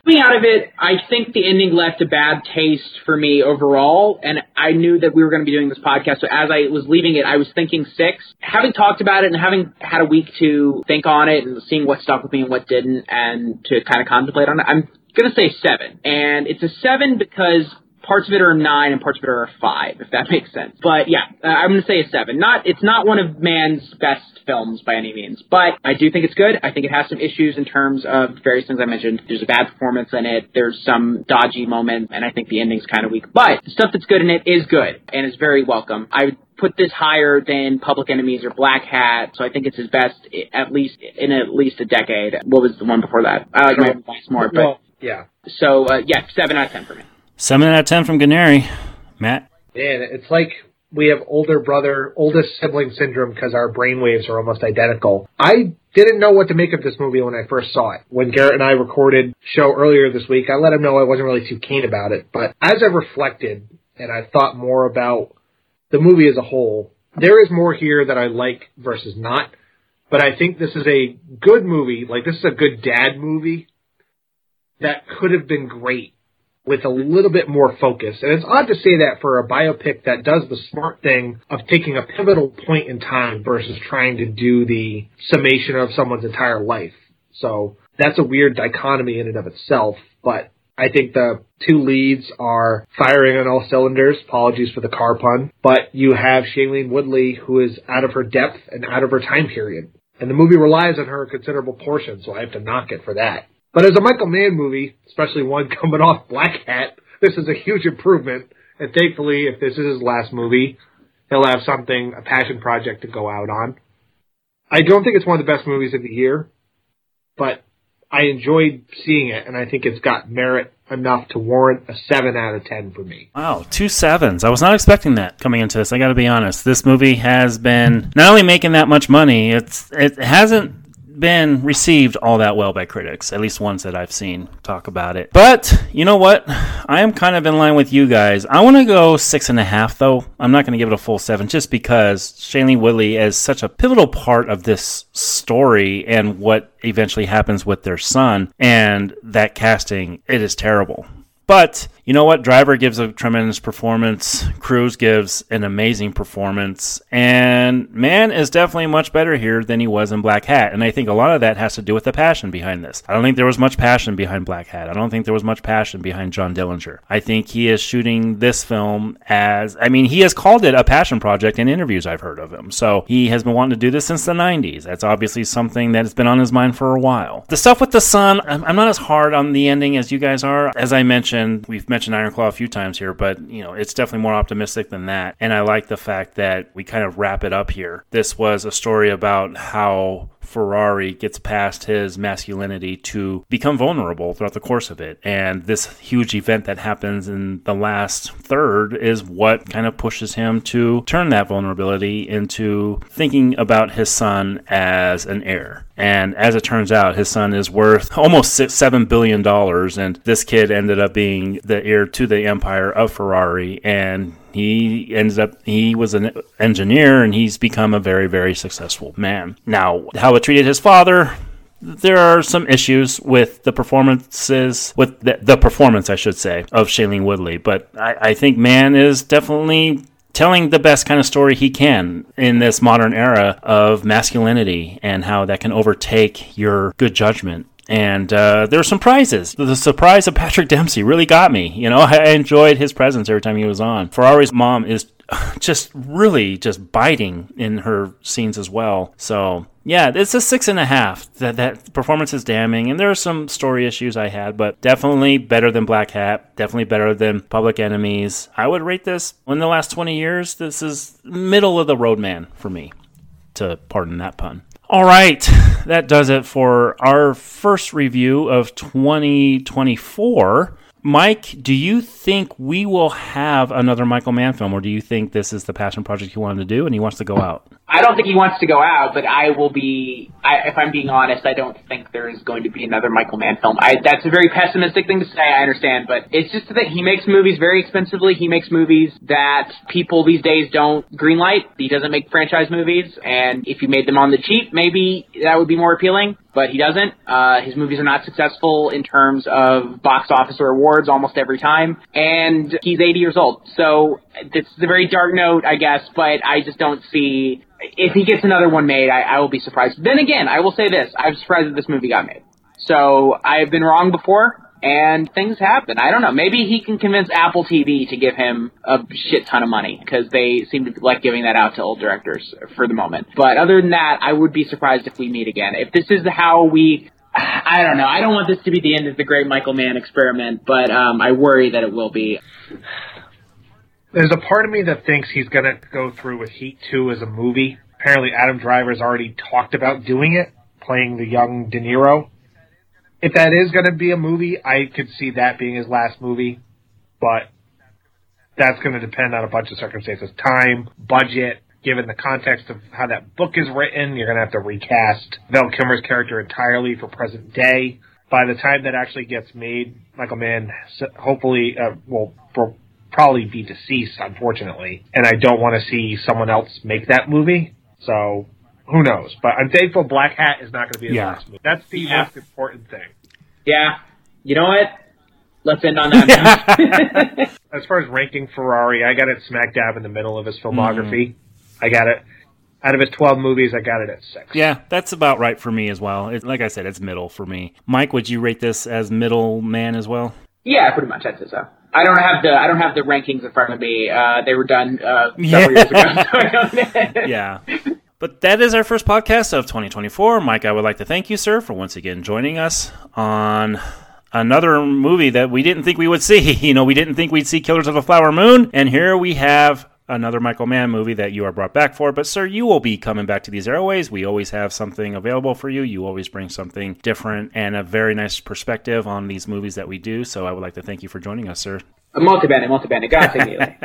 Coming out of it, I think the ending left a bad taste for me overall, and I knew that we were going to be doing this podcast. So as I was leaving it, I was thinking six. Having talked about it and having had a week to think on it and seeing what stuck with me and what didn't, and to kind of contemplate on it, I'm going to say seven. And it's a seven because parts of it are nine and parts of it are five, if that makes sense. But yeah, uh, I'm going to say a seven. Not, it's not one of Mann's best films by any means, but I do think it's good. I think it has some issues in terms of various things I mentioned. There's a bad performance in it. There's some dodgy moments, and I think the ending's kind of weak. But the stuff that's good in it is good and is very welcome. I put this higher than Public Enemies or Blackhat, so I think it's his best at least in at least a decade. What was the one before that? I like Miami Vice more, but Well, yeah. so uh, yeah, seven out of ten for me. 7 out of 10 from Ganeri. Matt? Man, it's like we have older brother, oldest sibling syndrome because our brainwaves are almost identical. I didn't know what to make of this movie when I first saw it. When Garrett and I recorded show earlier this week, I let him know I wasn't really too keen about it. But as I reflected and I thought more about the movie as a whole, there is more here that I like versus not. But I think this is a good movie. Like this is a good dad movie that could have been great with a little bit more focus. And it's odd to say that for a biopic that does the smart thing of taking a pivotal point in time versus trying to do the summation of someone's entire life. So that's a weird dichotomy in and of itself, but I think the two leads are firing on all cylinders. Apologies for the car pun. But you have Shailene Woodley who is out of her depth and out of her time period. And the movie relies on her a considerable portion, so I have to knock it for that. But as a Michael Mann movie, especially one coming off Blackhat, this is a huge improvement. And thankfully, if this is his last movie, he'll have something, a passion project to go out on. I don't think it's one of the best movies of the year, but I enjoyed seeing it, and I think it's got merit enough to warrant a 7 out of 10 for me. Wow, two sevens. I was not expecting that coming into this. I got to be honest. This movie has been not only making that much money, it's it hasn't been received all that well by critics, at least ones that I've seen talk about it. But you know what? I am kind of in line with you guys. I want to go six and a half, though. I'm not going to give it a full seven just because Shailene Woodley is such a pivotal part of this story and what eventually happens with their son. And that casting, it is terrible. But you know what? Driver gives a tremendous performance. Cruz gives an amazing performance. And Mann is definitely much better here than he was in Blackhat. And I think a lot of that has to do with the passion behind this. I don't think there was much passion behind Blackhat. I don't think there was much passion behind John Dillinger. I think he is shooting this film as, I mean, he has called it a passion project in interviews I've heard of him. So he has been wanting to do this since the 90s. That's obviously something that has been on his mind for a while. The stuff with the I'm I'm not as hard on the ending as you guys are. As I mentioned, we've mentioned Iron Claw a few times here, but you know, it's definitely more optimistic than that. And I like the fact that we kind of wrap it up here. This was a story about how Ferrari gets past his masculinity to become vulnerable throughout the course of it. And this huge event that happens in the last third is what kind of pushes him to turn that vulnerability into thinking about his son as an heir. And as it turns out, his son is worth almost six, seven billion dollars, and this kid ended up being the heir to the empire of Ferrari, and he ends up he was an engineer, and he's become a very, very successful man. Now, how it treated his father, there are some issues with the performances, with the, the performance, I should say, of Shailene Woodley. But I, I think Mann is definitely telling the best kind of story he can in this modern era of masculinity and how that can overtake your good judgment. And uh, there were some prizes. The surprise of Patrick Dempsey really got me. You know, I enjoyed his presence every time he was on. Ferrari's mom is just really just biting in her scenes as well. So yeah, it's a six and a half. That that performance is damning, and there are some story issues I had, but definitely better than Blackhat. Definitely better than Public Enemies. I would rate this in the last twenty years. This is middle of the road man for me. To pardon that pun. All right, that does it for our first review of 2024. Mike, do you think we will have another Michael Mann film, or do you think this is the passion project he wanted to do and he wants to go out? I don't think he wants to go out, but I will be. I, if I'm being honest, I don't think there is going to be another Michael Mann film. I, that's a very pessimistic thing to say. I understand, but it's just that he makes movies very expensively. He makes movies that people these days don't greenlight. He doesn't make franchise movies, and if he made them on the cheap, maybe that would be more appealing. But he doesn't. Uh, his movies are not successful in terms of box office or awards almost every time, and he's 80 years old. So it's a very dark note, I guess, but I just don't see if he gets another one made, I, I will be surprised. Then again, I will say this: I'm surprised that this movie got made. So I've been wrong before, and things happen. I don't know. Maybe he can convince Apple TV to give him a shit ton of money because they seem to like giving that out to old directors for the moment. But other than that, I would be surprised if we meet again. If this is how we I don't know. I don't want this to be the end of the great Michael Mann experiment, but um, I worry that it will be there's a part of me that thinks he's going to go through with Heat 2 as a movie. Apparently, Adam Driver's already talked about doing it, playing the young De Niro. If that is going to be a movie, I could see that being his last movie, but that's going to depend on a bunch of circumstances time, budget, given the context of how that book is written, you're going to have to recast Val Kilmer's character entirely for present day. By the time that actually gets made, Michael Mann hopefully uh, will probably be deceased, unfortunately, and I don't want to see someone else make that movie. So who knows? But I'm thankful Blackhat is not going to be his yeah. last movie. That's the yeah. most important thing. Yeah. You know what? Let's end on that. as far as ranking Ferrari, I got it smack dab in the middle of his filmography. Mm. I got it out of his 12 movies, I got it at six. Yeah, that's about right for me as well. It, like I said, it's middle for me. Mike, would you rate this as middle man as well? Yeah, pretty much. I'd say so. I don't have the I don't have the rankings in front of me. Uh, they were done uh, several yeah. years ago. yeah. But that is our first podcast of 2024. Mike, I would like to thank you, sir, for once again joining us on another movie that we didn't think we would see. You know, we didn't think we'd see Killers of the Flower Moon, and here we have another Michael Mann movie that you are brought back for. But, sir, you will be coming back to these airways. We always have something available for you. You always bring something different and a very nice perspective on these movies that we do. So, I would like to thank you for joining us, sir. Molto bene, molto bene. Grazie mille.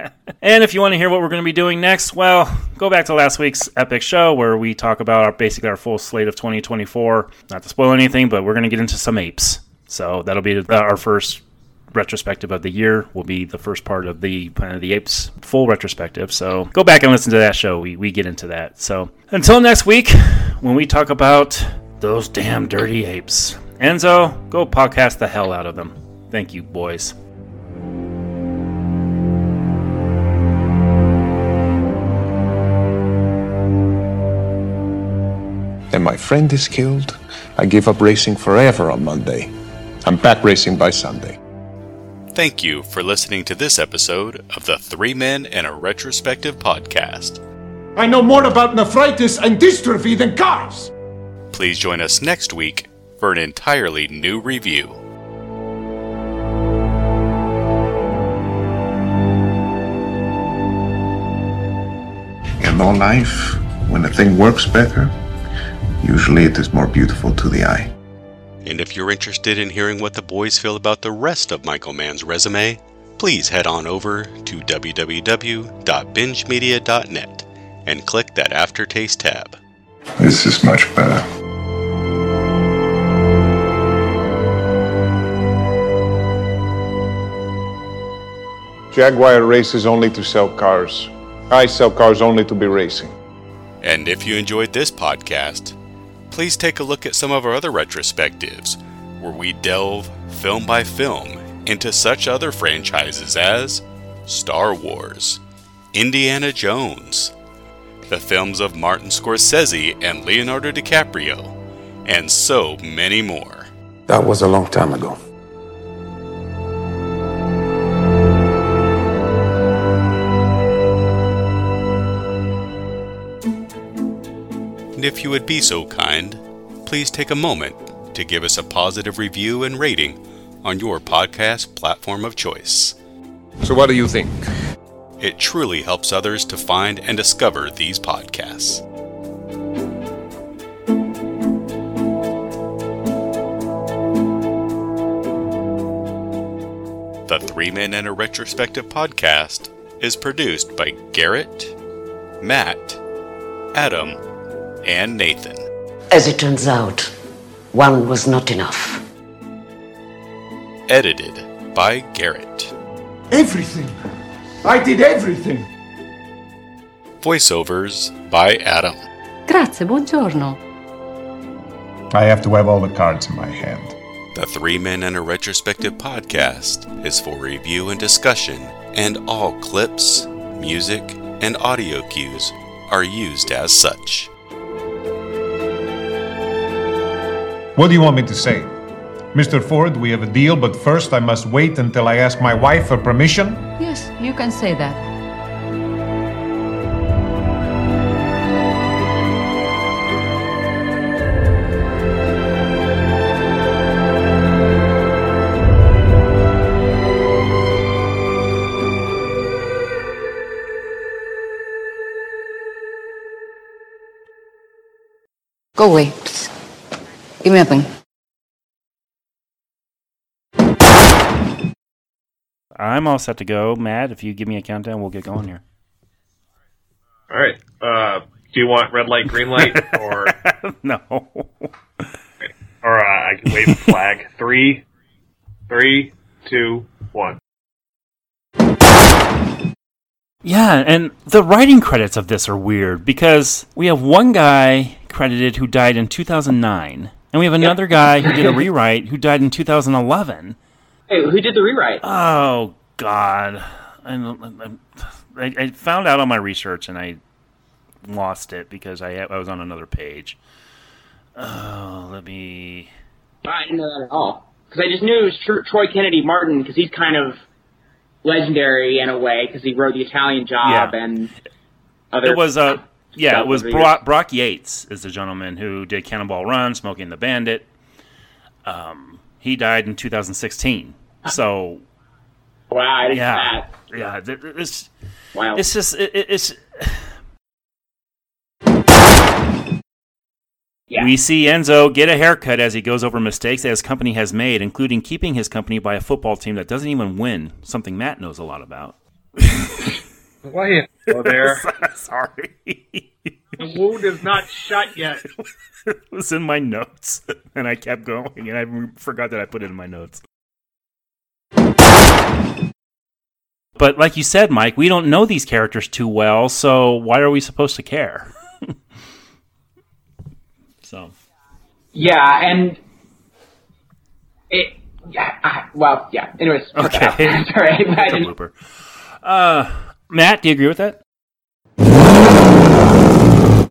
and if you want to hear what we're going to be doing next, well, go back to last week's epic show where we talk about our basically our full slate of 2024. Not to spoil anything, but we're going to get into some apes. So that'll be our first retrospective of the year will be the first part of the Planet of the Apes full retrospective. So go back and listen to that show. We, we get into that. So until next week, when we talk about those damn dirty apes, Enzo, go podcast the hell out of them. Thank you, boys. And my friend is killed. I give up racing forever on Monday. I'm back racing by Sunday. Thank you for listening to this episode of the Three Men and a Retrospective podcast. I know more about nephritis and dystrophy than cars! Please join us next week for an entirely new review. In all life, when a thing works better, usually it is more beautiful to the eye. And if you're interested in hearing what the boys feel about the rest of Michael Mann's resume, please head on over to www.bingemedia.net and click that Aftertaste tab. This is much better. Jaguar races only to sell cars. I sell cars only to be racing. And if you enjoyed this podcast, please take a look at some of our other retrospectives, where we delve, film by film, into such other franchises as Star Wars, Indiana Jones, the films of Martin Scorsese and Leonardo DiCaprio, and so many more. That was a long time ago. And if you would be so kind, please take a moment to give us a positive review and rating on your podcast platform of choice. So, what do you think? It truly helps others to find and discover these podcasts. The Three Men and a Retrospective podcast is produced by Garrett, Matt, Adam, and Nathan. As it turns out, one was not enough. Edited by Garrett. Everything! I did everything! Voiceovers by Adam. Grazie, buongiorno. I have to have all the cards in my hand. The Three Men and a Retrospective podcast is for review and discussion, and all clips, music, and audio cues are used as such. What do you want me to say? Mr. Ford, we have a deal, but first I must wait until I ask my wife for permission? Yes, you can say that. Go away, please. Give me a pen. I'm all set to go. Matt, if you give me a countdown, we'll get going here. All right. Uh, do you want red light, green light, or no? or uh, I can wave the flag? Three, three, two, one. Yeah, and the writing credits of this are weird because we have one guy credited who died in 2009, and we have another guy who did a rewrite who died in 2011. Hey, who did the rewrite? Oh God, I, I, I found out on my research and I lost it because I I was on another page. Oh, let me. I didn't know that at all because I just knew it was Troy Kennedy Martin because he's kind of legendary in a way because he wrote the Italian Job Yeah. and other. It was uh yeah, stuff it was Brock, Brock Yates is the gentleman who did Cannonball Run, Smokey and the Bandit. Um, he died in 2016. So Wow, I didn't yeah, that. yeah, it's Wow. it's just it, it- it's. Yeah. We see Enzo get a haircut as he goes over mistakes that his company has made, including keeping his company by a football team that doesn't even win, something Matt knows a lot about. Why you go there? Sorry. the wound is not shut yet. it was in my notes, and I kept going, and I forgot that I put it in my notes. But like you said, Mike, we don't know these characters too well, so why are we supposed to care? so Yeah, and it. Yeah, I, well, yeah. Anyways, okay, out. sorry, I didn't. blooper. Uh, Matt, do you agree with that?